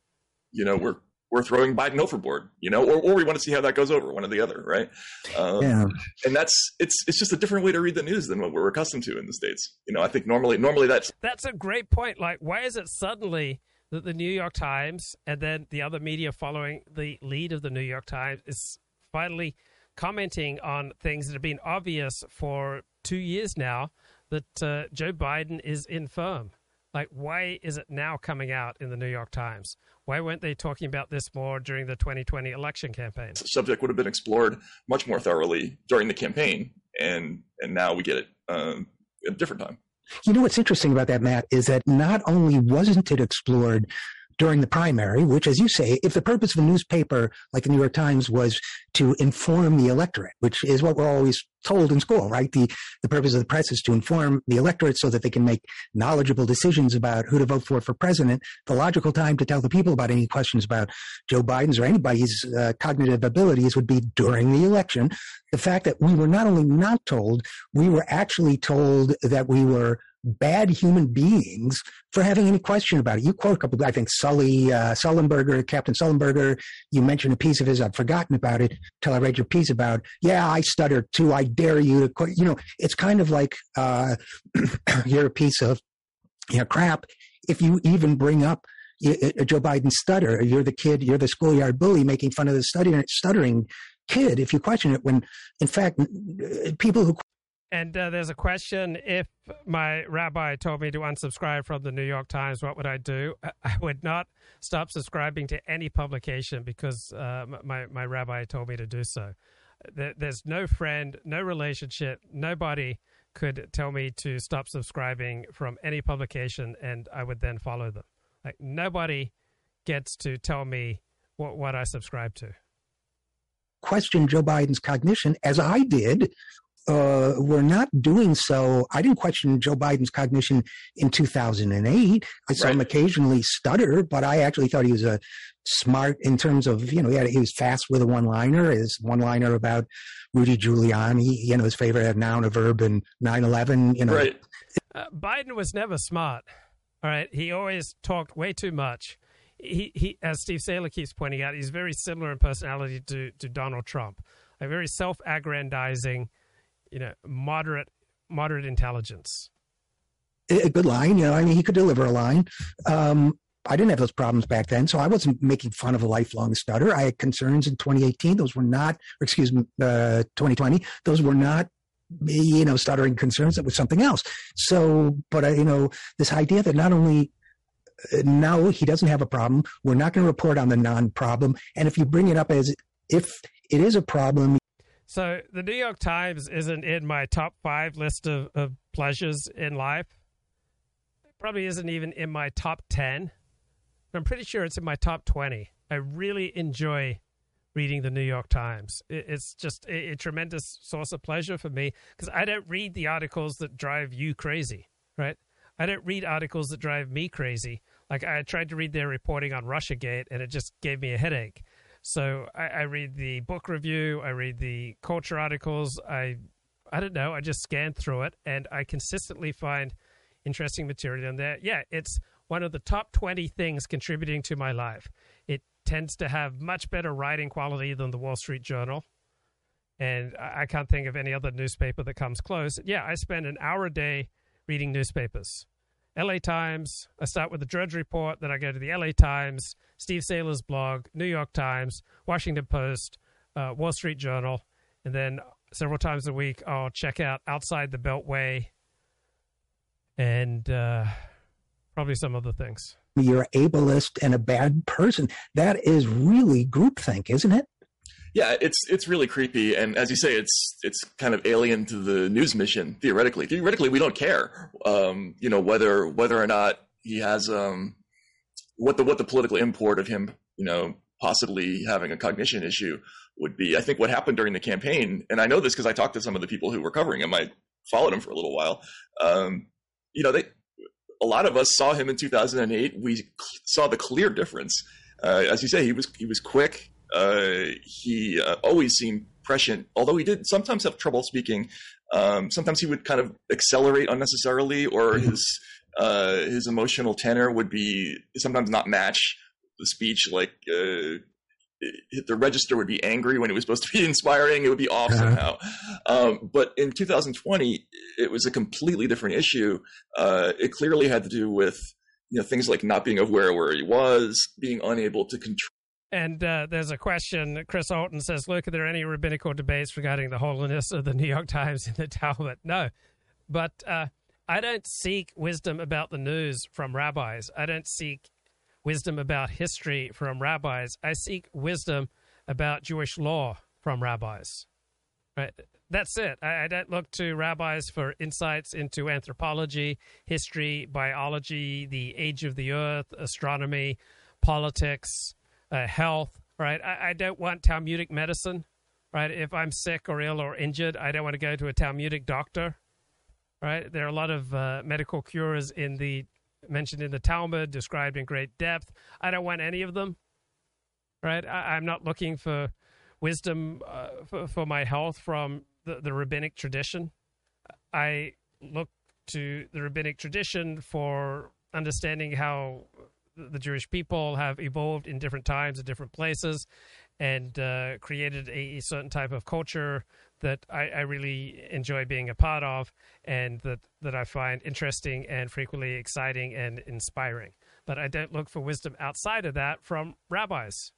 You know, we're we're throwing Biden overboard, you know, or, or we want to see how that goes over, one or the other, right? Um, yeah. And that's it's it's just a different way to read the news than what we're accustomed to in the states. You know, I think normally normally that's that's a great point. Like, why is it suddenly that the New York Times and then the other media following the lead of the New York Times is finally commenting on things that have been obvious for two years now that uh, Joe Biden is infirm. Like, why is it now coming out in the New York Times? Why weren't they talking about this more during the 2020 election campaign? The subject would have been explored much more thoroughly during the campaign, and and now we get it um, at a different time. You know what's interesting about that, Matt, is that not only wasn't it explored during the primary, which, as you say, if the purpose of a newspaper like the New York Times was to inform the electorate, which is what we're always told in school, right? The, the purpose of the press is to inform the electorate so that they can make knowledgeable decisions about who to vote for for president. The logical time to tell the people about any questions about Joe Biden's or anybody's uh, cognitive abilities would be during the election. The fact that we were not only not told, we were actually told that we were bad human beings for having any question about it. You quote a couple, I think Sully, uh, Sullenberger, Captain Sullenberger, you mentioned a piece of his, I've forgotten about it till I read your piece about, yeah, I stutter too. I dare you to, you know, it's kind of like, uh, you're a piece of, you know, crap. If you even bring up uh, Joe Biden stutter, you're the kid, you're the schoolyard bully making fun of the stuttering, stuttering kid if you question it when in fact people who and uh, there's a question if my rabbi told me to unsubscribe from the New York Times, what would I do? I would not stop subscribing to any publication because uh, my, my rabbi told me to do so. There's no friend, no relationship, nobody could tell me to stop subscribing from any publication and I would then follow them. Like nobody gets to tell me what, what I subscribe to. Question Joe Biden's cognition, as I did uh, we're not doing so. I didn't question Joe Biden's cognition in 2008. I saw right. him occasionally stutter, but I actually thought he was a smart in terms of, you know, he, had, he was fast with a one liner. His one liner about Rudy Giuliani, you know, his favorite noun, a verb, and 9 11, you know. Right. Uh, Biden was never smart. All right. He always talked way too much. He, he, as Steve Sailer keeps pointing out, he's very similar in personality to, to Donald Trump. A very self aggrandizing, you know, moderate moderate intelligence. A good line, you know. I mean, he could deliver a line. Um, I didn't have those problems back then, so I wasn't making fun of a lifelong stutter. I had concerns in 2018; those were not, excuse me, uh, 2020. Those were not, you know, stuttering concerns. That was something else. So, but I, you know, this idea that not only uh, no, he doesn't have a problem. We're not going to report on the non-problem, and if you bring it up as if it is a problem, so the New York Times isn't in my top five list of, of pleasures in life. It probably isn't even in my top 10. But I'm pretty sure it's in my top 20. I really enjoy reading the New York Times. It's just a, a tremendous source of pleasure for me because I don't read the articles that drive you crazy, right? I don't read articles that drive me crazy. Like I tried to read their reporting on Russiagate and it just gave me a headache. So I, I read the book review, I read the culture articles. I I don't know. I just scan through it, and I consistently find interesting material in there. Yeah, it's one of the top 20 things contributing to my life. It tends to have much better writing quality than the Wall Street Journal. And I can't think of any other newspaper that comes close. Yeah, I spend an hour a day reading newspapers. LA Times. I start with the Drudge Report, then I go to the LA Times, Steve Sailer's blog, New York Times, Washington Post, uh, Wall Street Journal, and then several times a week I'll check out Outside the Beltway and uh, probably some other things. You're ableist and a bad person. That is really groupthink, isn't it? Yeah, it's it's really creepy, and as you say, it's it's kind of alien to the news mission. Theoretically, theoretically, we don't care, um, you know, whether whether or not he has um, what the what the political import of him, you know, possibly having a cognition issue would be. I think what happened during the campaign, and I know this because I talked to some of the people who were covering him. I followed him for a little while. Um, you know, they a lot of us saw him in 2008. We saw the clear difference. Uh, as you say, he was he was quick. Uh, he uh, always seemed prescient, although he did sometimes have trouble speaking. Um, sometimes he would kind of accelerate unnecessarily, or mm-hmm. his uh, his emotional tenor would be sometimes not match the speech. Like uh, the register would be angry when it was supposed to be inspiring. It would be off uh-huh. somehow. Um, but in 2020, it was a completely different issue. Uh, it clearly had to do with you know things like not being aware where he was, being unable to control. And uh, there's a question. Chris Alton says, "Look, are there any rabbinical debates regarding the holiness of the New York Times and the Talmud?" No, but uh, I don't seek wisdom about the news from rabbis. I don't seek wisdom about history from rabbis. I seek wisdom about Jewish law from rabbis. Right? That's it. I, I don't look to rabbis for insights into anthropology, history, biology, the age of the earth, astronomy, politics, uh, health. Right? I, I don't want Talmudic medicine. Right? If I'm sick or ill or injured, I don't want to go to a Talmudic doctor right? There are a lot of uh, medical cures in the mentioned in the Talmud, described in great depth. I don't want any of them, right? I, am not looking for wisdom uh, for, for, my health from the, the rabbinic tradition. I look to the rabbinic tradition for understanding how the Jewish people have evolved in different times and different places and uh, created a, certain type of culture that I, I, really enjoy being a part of and that, that I find interesting and frequently exciting and inspiring. But I don't look for wisdom outside of that from rabbis.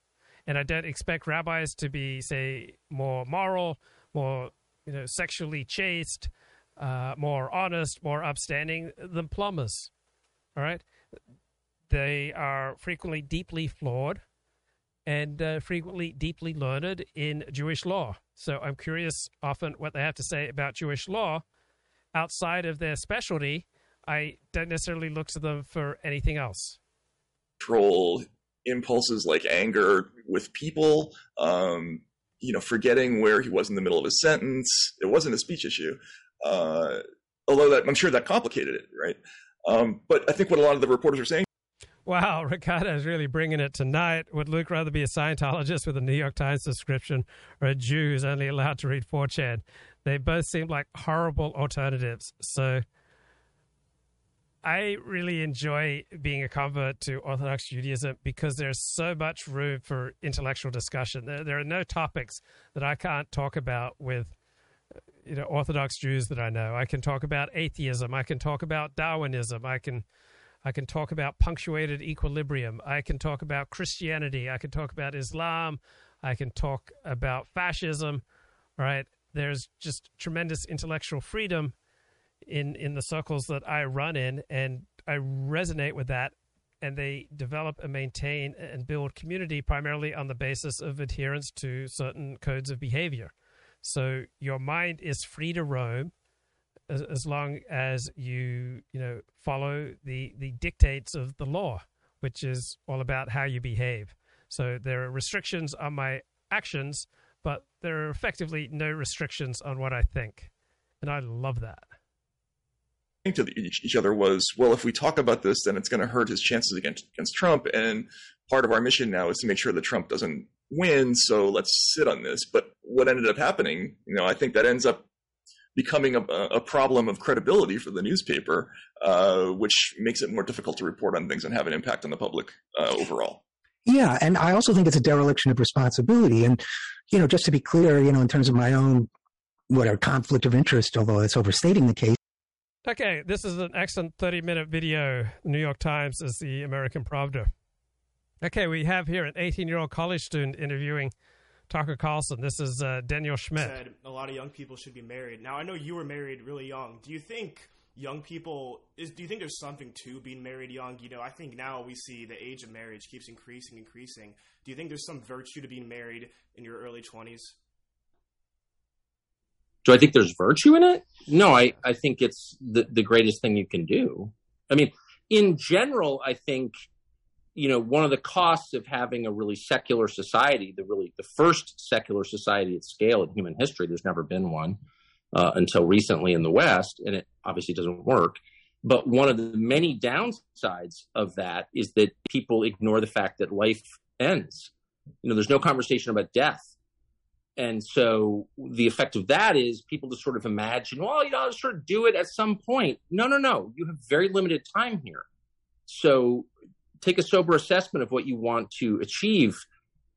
And I don't expect rabbis to be, say, more moral, more you know, sexually chaste, uh, more honest, more upstanding than plumbers. All right? They are frequently deeply flawed and uh, frequently deeply learned in Jewish law. So I'm curious often what they have to say about Jewish law outside of their specialty. I don't necessarily look to them for anything else. Control impulses like anger with people, um, you know, forgetting where he was in the middle of a sentence. It wasn't a speech issue, uh, although that, I'm sure that complicated it, right? Um, but I think what a lot of the reporters are saying Wow, Ricardo is really bringing it tonight. Would Luke rather be a Scientologist with a New York Times subscription or a Jew who's only allowed to read 4chan? They both seem like horrible alternatives. So I really enjoy being a convert to Orthodox Judaism because there's so much room for intellectual discussion. There, there are no topics that I can't talk about with you know Orthodox Jews that I know. I can talk about atheism. I can talk about Darwinism. I can I can talk about punctuated equilibrium. I can talk about Christianity. I can talk about Islam. I can talk about fascism. Right? There's just tremendous intellectual freedom in in the circles that I run in, and I resonate with that. And they develop and maintain and build community primarily on the basis of adherence to certain codes of behavior. So your mind is free to roam as, as long as you you know follow the the dictates of the law, which is all about how you behave. So there are restrictions on my actions, but there are effectively no restrictions on what I think, and I love that. To each other was well, if we talk about this, then it's going to hurt his chances against against Trump, and part of our mission now is to make sure that Trump doesn't win. So let's sit on this. But what ended up happening, you know, I think that ends up becoming a, a problem of credibility for the newspaper, uh, which makes it more difficult to report on things and have an impact on the public uh, overall. Yeah, and I also think it's a dereliction of responsibility. And you know, just to be clear, you know, in terms of my own whatever conflict of interest, although it's overstating the case. Okay, this is an excellent 30 minute video. The New York Times is the American Pravda. Okay, we have here an 18 year old college student interviewing Tucker Carlson. This is uh, Daniel Schmidt. Said a lot of young people should be married. Now, I know you were married really young. Do you think young people is? Do you think there's something to being married young? You know, I think now we see the age of marriage keeps increasing, increasing. Do you think there's some virtue to being married in your early 20s? Do I think there's virtue in it? No, I, I think it's the, the greatest thing you can do. I mean, in general, I think, you know, one of the costs of having a really secular society, the really the first secular society at scale in human history, there's never been one uh, until recently in the West, and it obviously doesn't work. But one of the many downsides of that is that people ignore the fact that life ends. You know, there's no conversation about death and so the effect of that is people just sort of imagine, well, you know, I'll sort of do it at some point. No, no, no. You have very limited time here. So take a sober assessment of what you want to achieve.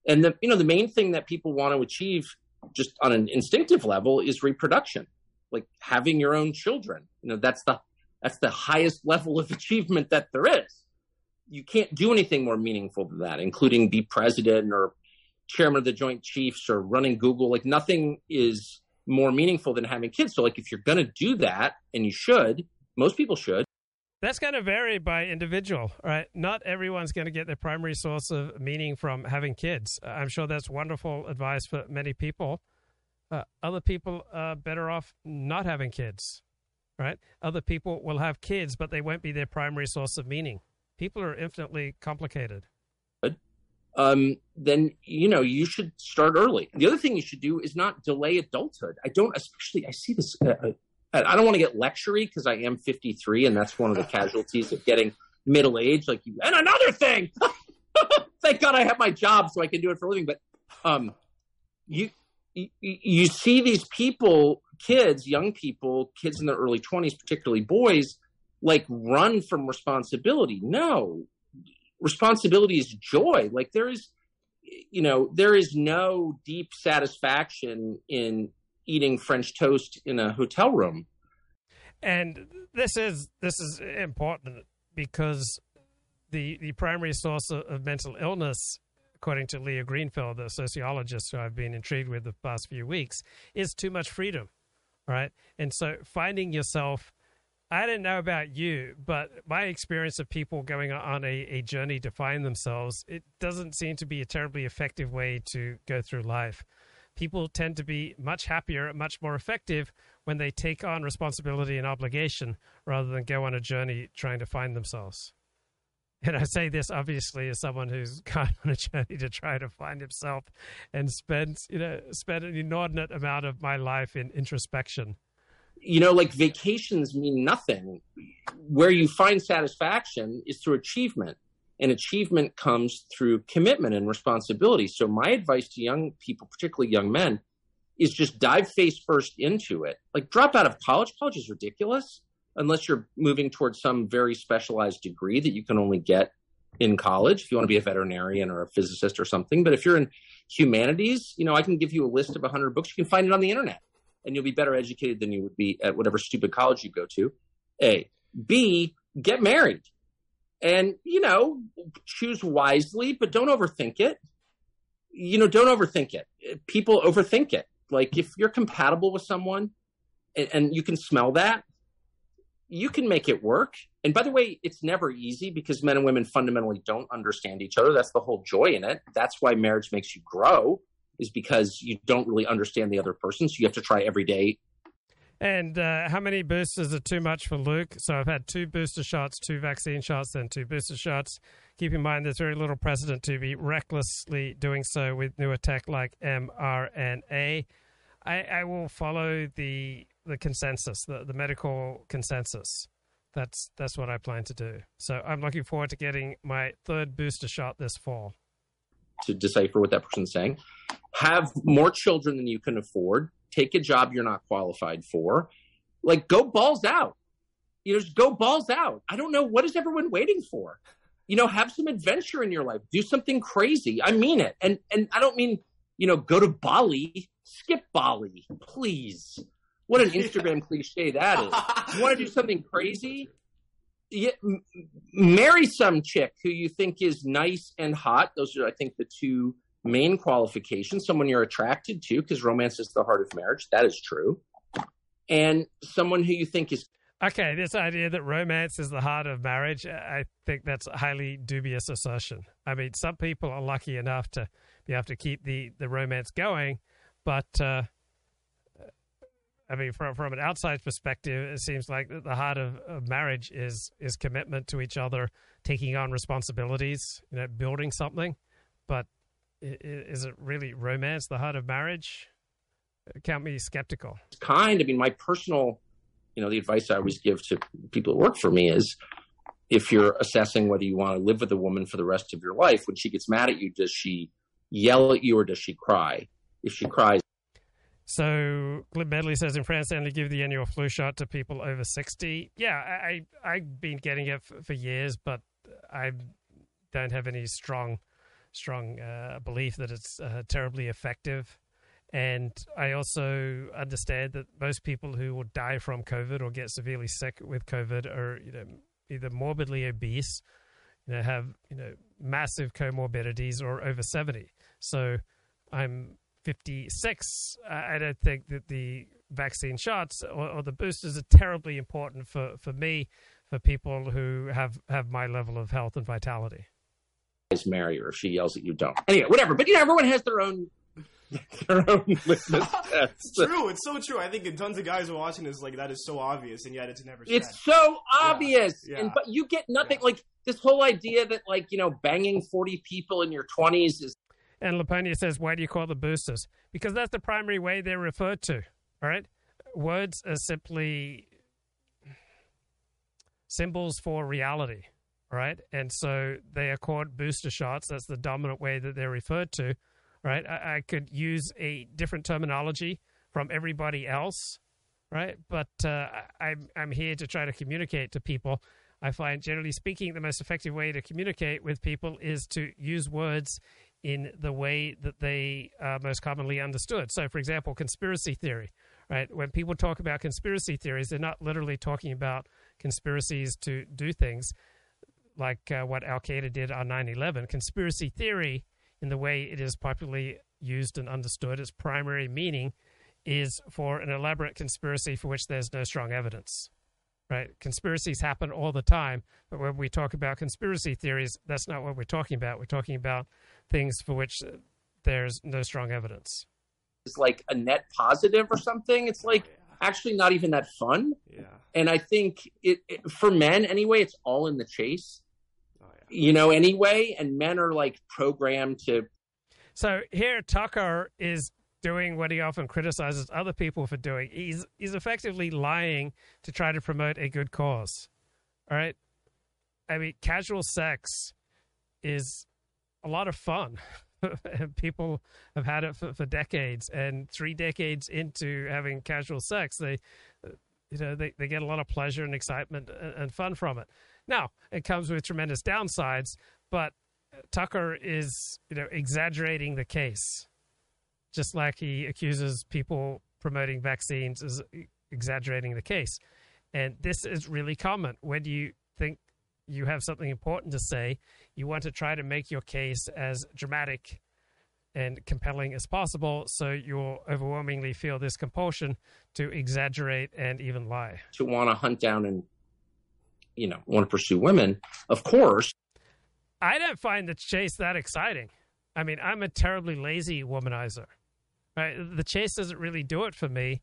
And the you know, the main thing that people want to achieve just on an instinctive level is reproduction. Like having your own children. You know, that's the that's the highest level of achievement that there is. You can't do anything more meaningful than that, including be president or chairman of the Joint Chiefs or running Google. Like nothing is more meaningful than having kids. So like if you're going to do that, and you should, most people should. That's going to vary by individual, right? Not everyone's going to get their primary source of meaning from having kids. I'm sure that's wonderful advice for many people. Uh, other people are better off not having kids, right? Other people will have kids, but they won't be their primary source of meaning. People are infinitely complicated um, then you know you should start early. The other thing you should do is not delay adulthood. I don't, especially I see this. Uh, uh I don't want to get lectury because I am 53, and that's one of the casualties of getting middle age. Like you, and another thing. Thank God I have my job so I can do it for a living. But um, you, you you see these people, kids, young people, kids in their early 20s, particularly boys, like run from responsibility. No, responsibility is joy. Like there is, you know, there is no deep satisfaction in eating French toast in a hotel room. And this is this is important because the the primary source of, mental illness, according to Liah Greenfeld, the sociologist who I've been intrigued with the past few weeks, is too much freedom. Right. And so finding yourself I didn't know about you, but my experience of people going on a, a journey to find themselves, it doesn't seem to be a terribly effective way to go through life. People tend to be much happier, much more effective when they take on responsibility and obligation rather than go on a journey trying to find themselves. And I say this obviously as someone who's gone on a journey to try to find himself and spent, you know, spent an inordinate amount of my life in introspection you know, like vacations mean nothing. Where you find satisfaction is through achievement, and achievement comes through commitment and responsibility. So, my advice to young people, particularly young men, is just dive face first into it. Like, drop out of college. College is ridiculous unless you're moving towards some very specialized degree that you can only get in college if you want to be a veterinarian or a physicist or something. But if you're in humanities, you know, I can give you a list of 100 books. You can find it on the internet and you'll be better educated than you would be at whatever stupid college you go to. A. B. Get married. And, you know, choose wisely, but don't overthink it. You know, don't overthink it. People overthink it. Like if you're compatible with someone and, and you can smell that, you can make it work. And by the way, it's never easy because men and women fundamentally don't understand each other. That's the whole joy in it. That's why marriage makes you grow is because you don't really understand the other person. So you have to try every day. And uh, how many boosters are too much for Luke? So I've had two booster shots, two vaccine shots, then two booster shots. Keep in mind, there's very little precedent to be recklessly doing so with new tech like mRNA. I, I will follow the the consensus, the, the medical consensus. That's that's what I plan to do. So I'm looking forward to getting my third booster shot this fall. To decipher what that person's saying, have more children than you can afford, take a job you're not qualified for, like go balls out. You know, just go balls out. I don't know what is everyone waiting for. You know, have some adventure in your life. Do something crazy. I mean it. And and I don't mean, you know, go to Bali, skip Bali, please. What an Instagram cliche that is. You want to do something crazy? Yeah, m- marry some chick who you think is nice and hot. Those are, I think, the two main qualifications. Someone you're attracted to, because romance is the heart of marriage. That is true. And someone who you think is Okay, this idea that romance is the heart of marriage, I think that's a highly dubious assertion. I mean, some people are lucky enough to be able to keep the, the romance going, but uh, I mean, from from an outside perspective, it seems like the heart of, of marriage is is commitment to each other, taking on responsibilities, you know, building something. But is it really romance, the heart of marriage? Count me skeptical. kind. I mean, my personal, you know, the advice I always give to people who work for me is if you're assessing whether you want to live with a woman for the rest of your life, when she gets mad at you, does she yell at you or does she cry? If she cries, so Glib Medley says in France they only give the annual flu shot to people over 60. Yeah, I, I, have been getting it for, for, years, but I don't have any strong strong uh, belief that it's uh, terribly effective. And I also understand that most people who will die from COVID or get severely sick with COVID are you know either morbidly obese, you know have you know massive comorbidities or over 70. So I'm 56, I don't think that the vaccine shots or, or, the boosters are terribly important for, for me, for people who have, have my level of health and vitality. Marry her if she yells at you, don't. Anyway, whatever. But you know, everyone has their own their own litmus test. true, it's so true. I think tons of guys are watching this like that is so obvious, and yet it's never. Said. It's so obvious, yeah. and but you get nothing. Yeah. Like this whole idea that like you know banging forty people in your twenties is and Laponia says, why do you call the boosters? Because that's the primary way they're referred to. All right. Words are simply symbols for reality. Right. And so they are called booster shots. That's the dominant way that they're referred to. Right. I, I could use a different terminology from everybody else. Right. But uh, I'm, I'm here to try to communicate to people. I find, generally speaking, the most effective way to communicate with people is to use words in the way that they are most commonly understood. So, for example, conspiracy theory, right? When people talk about conspiracy theories, they're not literally talking about conspiracies to do things like uh, what Al Qaeda did on 9 11. Conspiracy theory, in the way it is popularly used and understood, its primary meaning is for an elaborate conspiracy for which there's no strong evidence right? Conspiracies happen all the time, but when we talk about conspiracy theories, that's not what we're talking about. We're talking about things for which there's no strong evidence. It's like a net positive or something. It's like actually not even that fun. Yeah. And I think it, it for men anyway, it's all in the chase. You know, anyway, and men are like programmed to. So here, Tucker is doing what he often criticizes other people for doing. He's he's effectively lying to try to promote a good cause. All right? I mean, casual sex is a lot of fun. people have had it for, for, decades and three decades into having casual sex they you know they, they get a lot of pleasure and excitement and, and fun from it now it comes with tremendous downsides but tucker is you know exaggerating the case just like he accuses people promoting vaccines as exaggerating the case. And this is really common. When you think you have something important to say, you want to try to make your case as dramatic and compelling as possible, so you'll overwhelmingly feel this compulsion to exaggerate and even lie. To want to hunt down and, you know, want to pursue women, of course. I didn't find the chase that exciting. I mean, I'm a terribly lazy womanizer. Right? The chase doesn't really do it for me.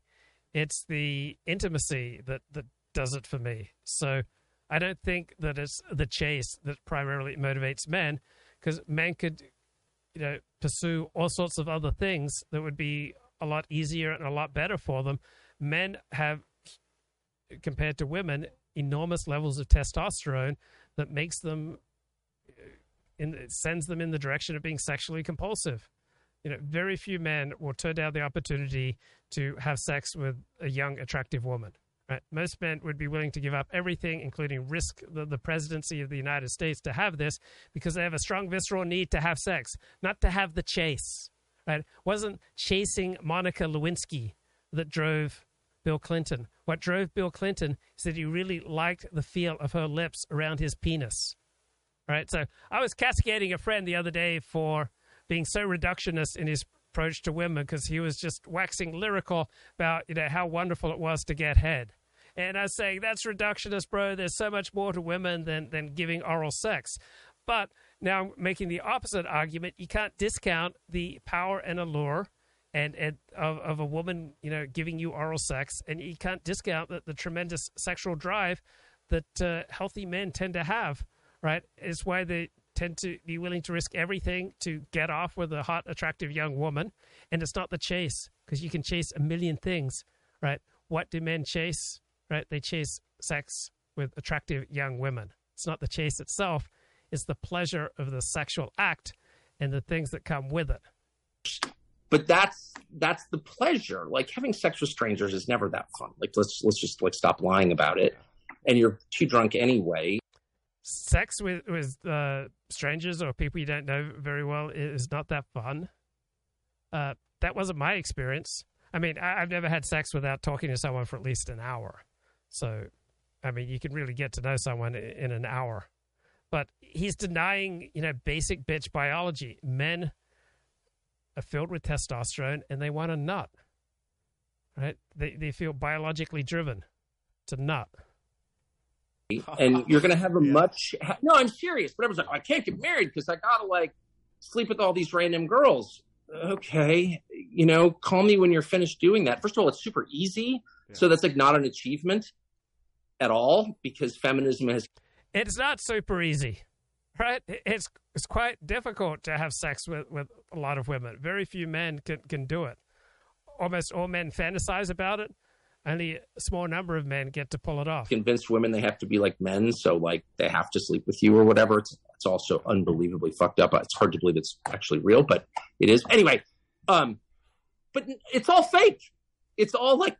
It's the intimacy that that does it for me. So I don't think that it's the chase that primarily motivates men, because men could, you know, pursue all sorts of other things that would be a lot easier and a lot better for them. Men have, compared to women, enormous levels of testosterone that makes them, uh, in, sends them in the direction of being sexually compulsive you know, very few men will turn down the opportunity to have sex with a young, attractive woman. Right? Most men would be willing to give up everything, including risk the, the presidency of the United States, to have this because they have a strong visceral need to have sex, not to have the chase. Right? It wasn't chasing Monica Lewinsky that drove Bill Clinton. What drove Bill Clinton is that he really liked the feel of her lips around his penis. Right? So I was castigating a friend the other day for being so reductionist in his approach to women because he was just waxing lyrical about you know how wonderful it was to get head. And I was saying that's reductionist, bro. There's so much more to women than than giving oral sex. But now I'm making the opposite argument, you can't discount the power and allure and, and of, of a woman, you know, giving you oral sex, and you can't discount the, the tremendous sexual drive that uh, healthy men tend to have. Right? It's why they tend to be willing to risk everything to get off with a hot, attractive young woman. And it's not the chase because you can chase a million things. Right? What do men chase? Right? They chase sex with attractive young women. It's not the chase itself it's the pleasure of the sexual act and the things that come with it. But that's that's the pleasure. Like having sex with strangers is never that fun. Like let's let's just like stop lying about it. And you're too drunk anyway. Sex with with uh, strangers or people you don't know very well is not that fun. Uh, that wasn't my experience. I mean, I, have never had sex without talking to someone for at least an hour. So, I mean, you can really get to know someone in an hour but he's denying, you know, basic bitch biology. Men are filled with testosterone and they want to nut. Right? They they feel biologically driven to nut. And you're going to have a yeah. much no. I'm serious. But I was like, oh, I can't get married because I gotta like sleep with all these random girls. Okay, you know, call me when you're finished doing that. First of all, it's super easy, yeah. so that's like not an achievement at all because feminism has it's not super easy, right? It's it's quite difficult to have sex with, with a lot of women. Very few men can, can do it. Almost all men fantasize about it. Only a small number of men get to pull it off. Convinced women they have to be like men, so like they have to sleep with you or whatever. It's, it's also unbelievably fucked up. It's hard to believe it's actually real, but it is. Anyway, um, but it's all fake. It's all like.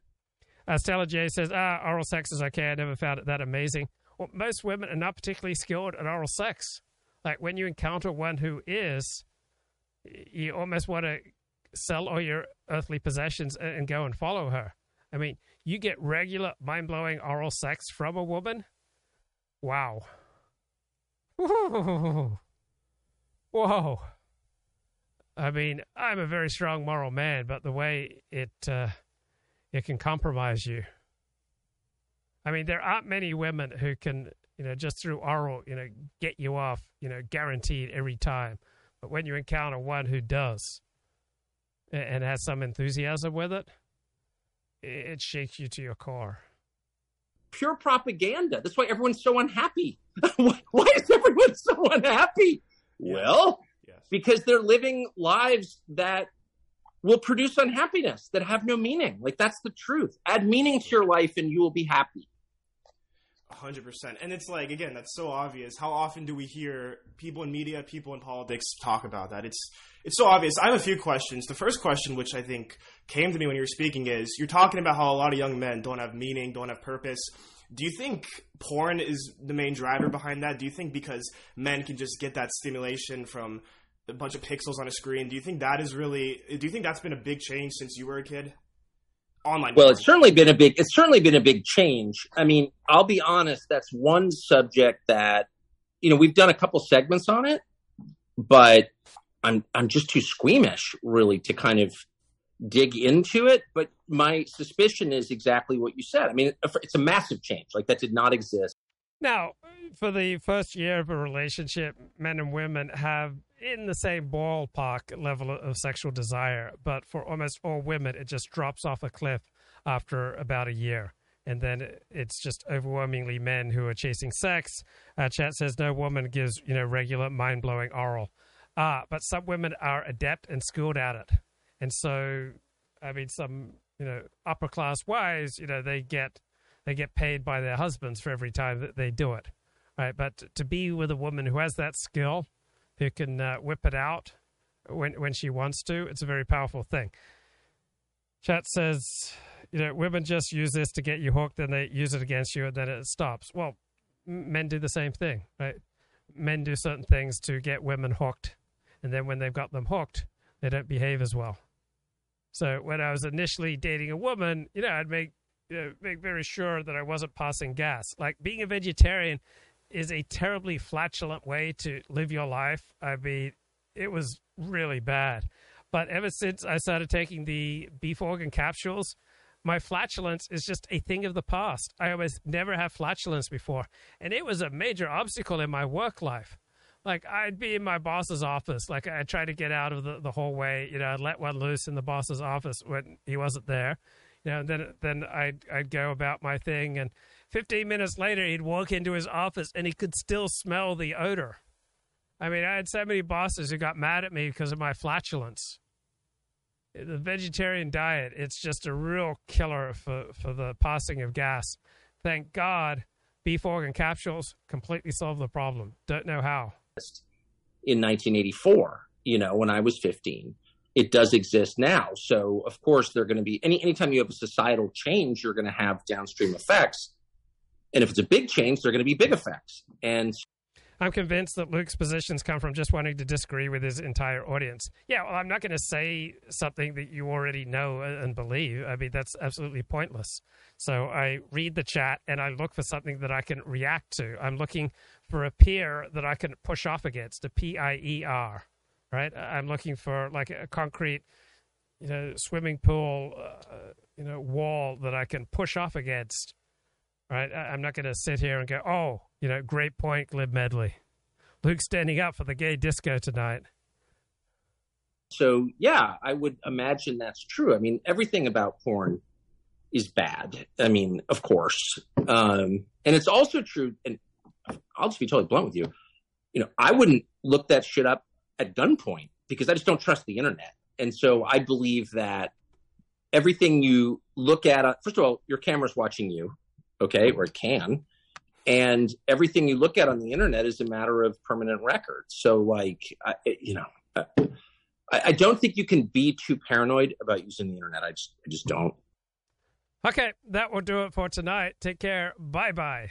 Uh, Stella J says, ah, oral sex is okay. I never found it that amazing well, most women are not particularly skilled at oral sex. Like when you encounter one who is, you almost want to sell all your earthly possessions and go and follow her. I mean, you get regular mind blowing oral sex from a woman. Wow. Whoa. Whoa. I mean, I'm a very strong moral man, but the way it uh, it can compromise you I mean, there aren't many women who can, you know, just through oral, you know, get you off, you know, guaranteed every time. But when you encounter one who does and has some enthusiasm with it, it shakes you to your core. Pure propaganda. That's why everyone's so unhappy. why is everyone so unhappy? Yes. Well, yes. because they're living lives that will produce unhappiness that have no meaning. Like that's the truth. Add meaning to your life and you will be happy. 100%. And it's like, again, that's so obvious. How often do we hear people in media, people in politics talk about that? It's it's so obvious. I have a few questions. The first question, which I think came to me when you were speaking, is you're talking about how a lot of young men don't have meaning, don't have purpose. Do you think porn is the main driver behind that? Do you think because men can just get that stimulation from a bunch of pixels on a screen, do you think that is really, do you think that's been a big change since you were a kid? Online well it's certainly been a big it's certainly been a big change. I mean i'll be honest that's one subject that you know we've done a couple segments on it but i'm i'm just too squeamish really to kind of dig into it. But my suspicion is exactly what you said. I mean it's a massive change. Like that did not exist now for the first year of a relationship men and women have in the same ballpark level of sexual desire, but for almost all women, it just drops off a cliff after about a year. And then it's just overwhelmingly men who are chasing sex. Uh, chat says no woman gives you know regular mind blowing oral, uh, but some women are adept and skilled at it. And so, I mean, some you know upper class wives, you know, they get they get paid by their husbands for every time that they do it, right? But to be with a woman who has that skill, who can uh, whip it out when when she wants to. It's a very powerful thing. Chat says, you know, women just use this to get you hooked, and they use it against you, and then it stops. Well, men do the same thing, right? Men do certain things to get women hooked, and then when they've got them hooked, they don't behave as well. So when I was initially dating a woman, you know, I'd make know, make very sure that I wasn't passing gas. Like being a vegetarian is a terribly flatulent way to live your life. I mean, it was really bad. But ever since I started taking the beef organ capsules, my flatulence is just a thing of the past. I almost never had flatulence before. And it was a major obstacle in my work life. Like I'd be in my boss's office, like I'd try to get out of the, the hallway, you know, I'd let one loose in the boss's office when he wasn't there. You know, then then I'd I'd go about my thing. And 15 minutes later he'd walk into his office and he could still smell the odor. I mean, I had so many bosses who got mad at me because of my flatulence. The vegetarian diet it's just a real killer for, for the passing of gas. Thank god beef organ capsules completely solve the problem. Don't know how. In 1984 you know when i was 15 it does exist now so of course they're going to be any anytime you have a societal change you're going to have downstream effects and if it's a big change they're going to be big effects and I'm convinced that Luke's positions come from just wanting to disagree with his entire audience. Yeah, well, I'm not going to say something that you already know and believe. I mean, that's absolutely pointless. So I read the chat and I look for something that I can react to. I'm looking for a peer that I can push off against, a P I E R, right? I'm looking for like a concrete, you know, swimming pool, uh, you know, wall that I can push off against right? I'm not going to sit here and go, oh, you know, great point, Glib Medley. Luke standing up for the gay disco tonight. So, yeah, I would imagine that's true. I mean, everything about porn is bad. I mean, of course. Um, and it's also true, and I'll just be totally blunt with you. You know, I wouldn't look that shit up at gunpoint because I just don't trust the internet. And so I believe that everything you look at, uh, first of all, your camera's watching you okay, or it can. And everything you look at on the internet is a matter of permanent record. So, like, I, you know, I, I don't think you can be too paranoid about using the internet. I just, I just don't. Okay, that will do it for tonight. Take care. Bye bye.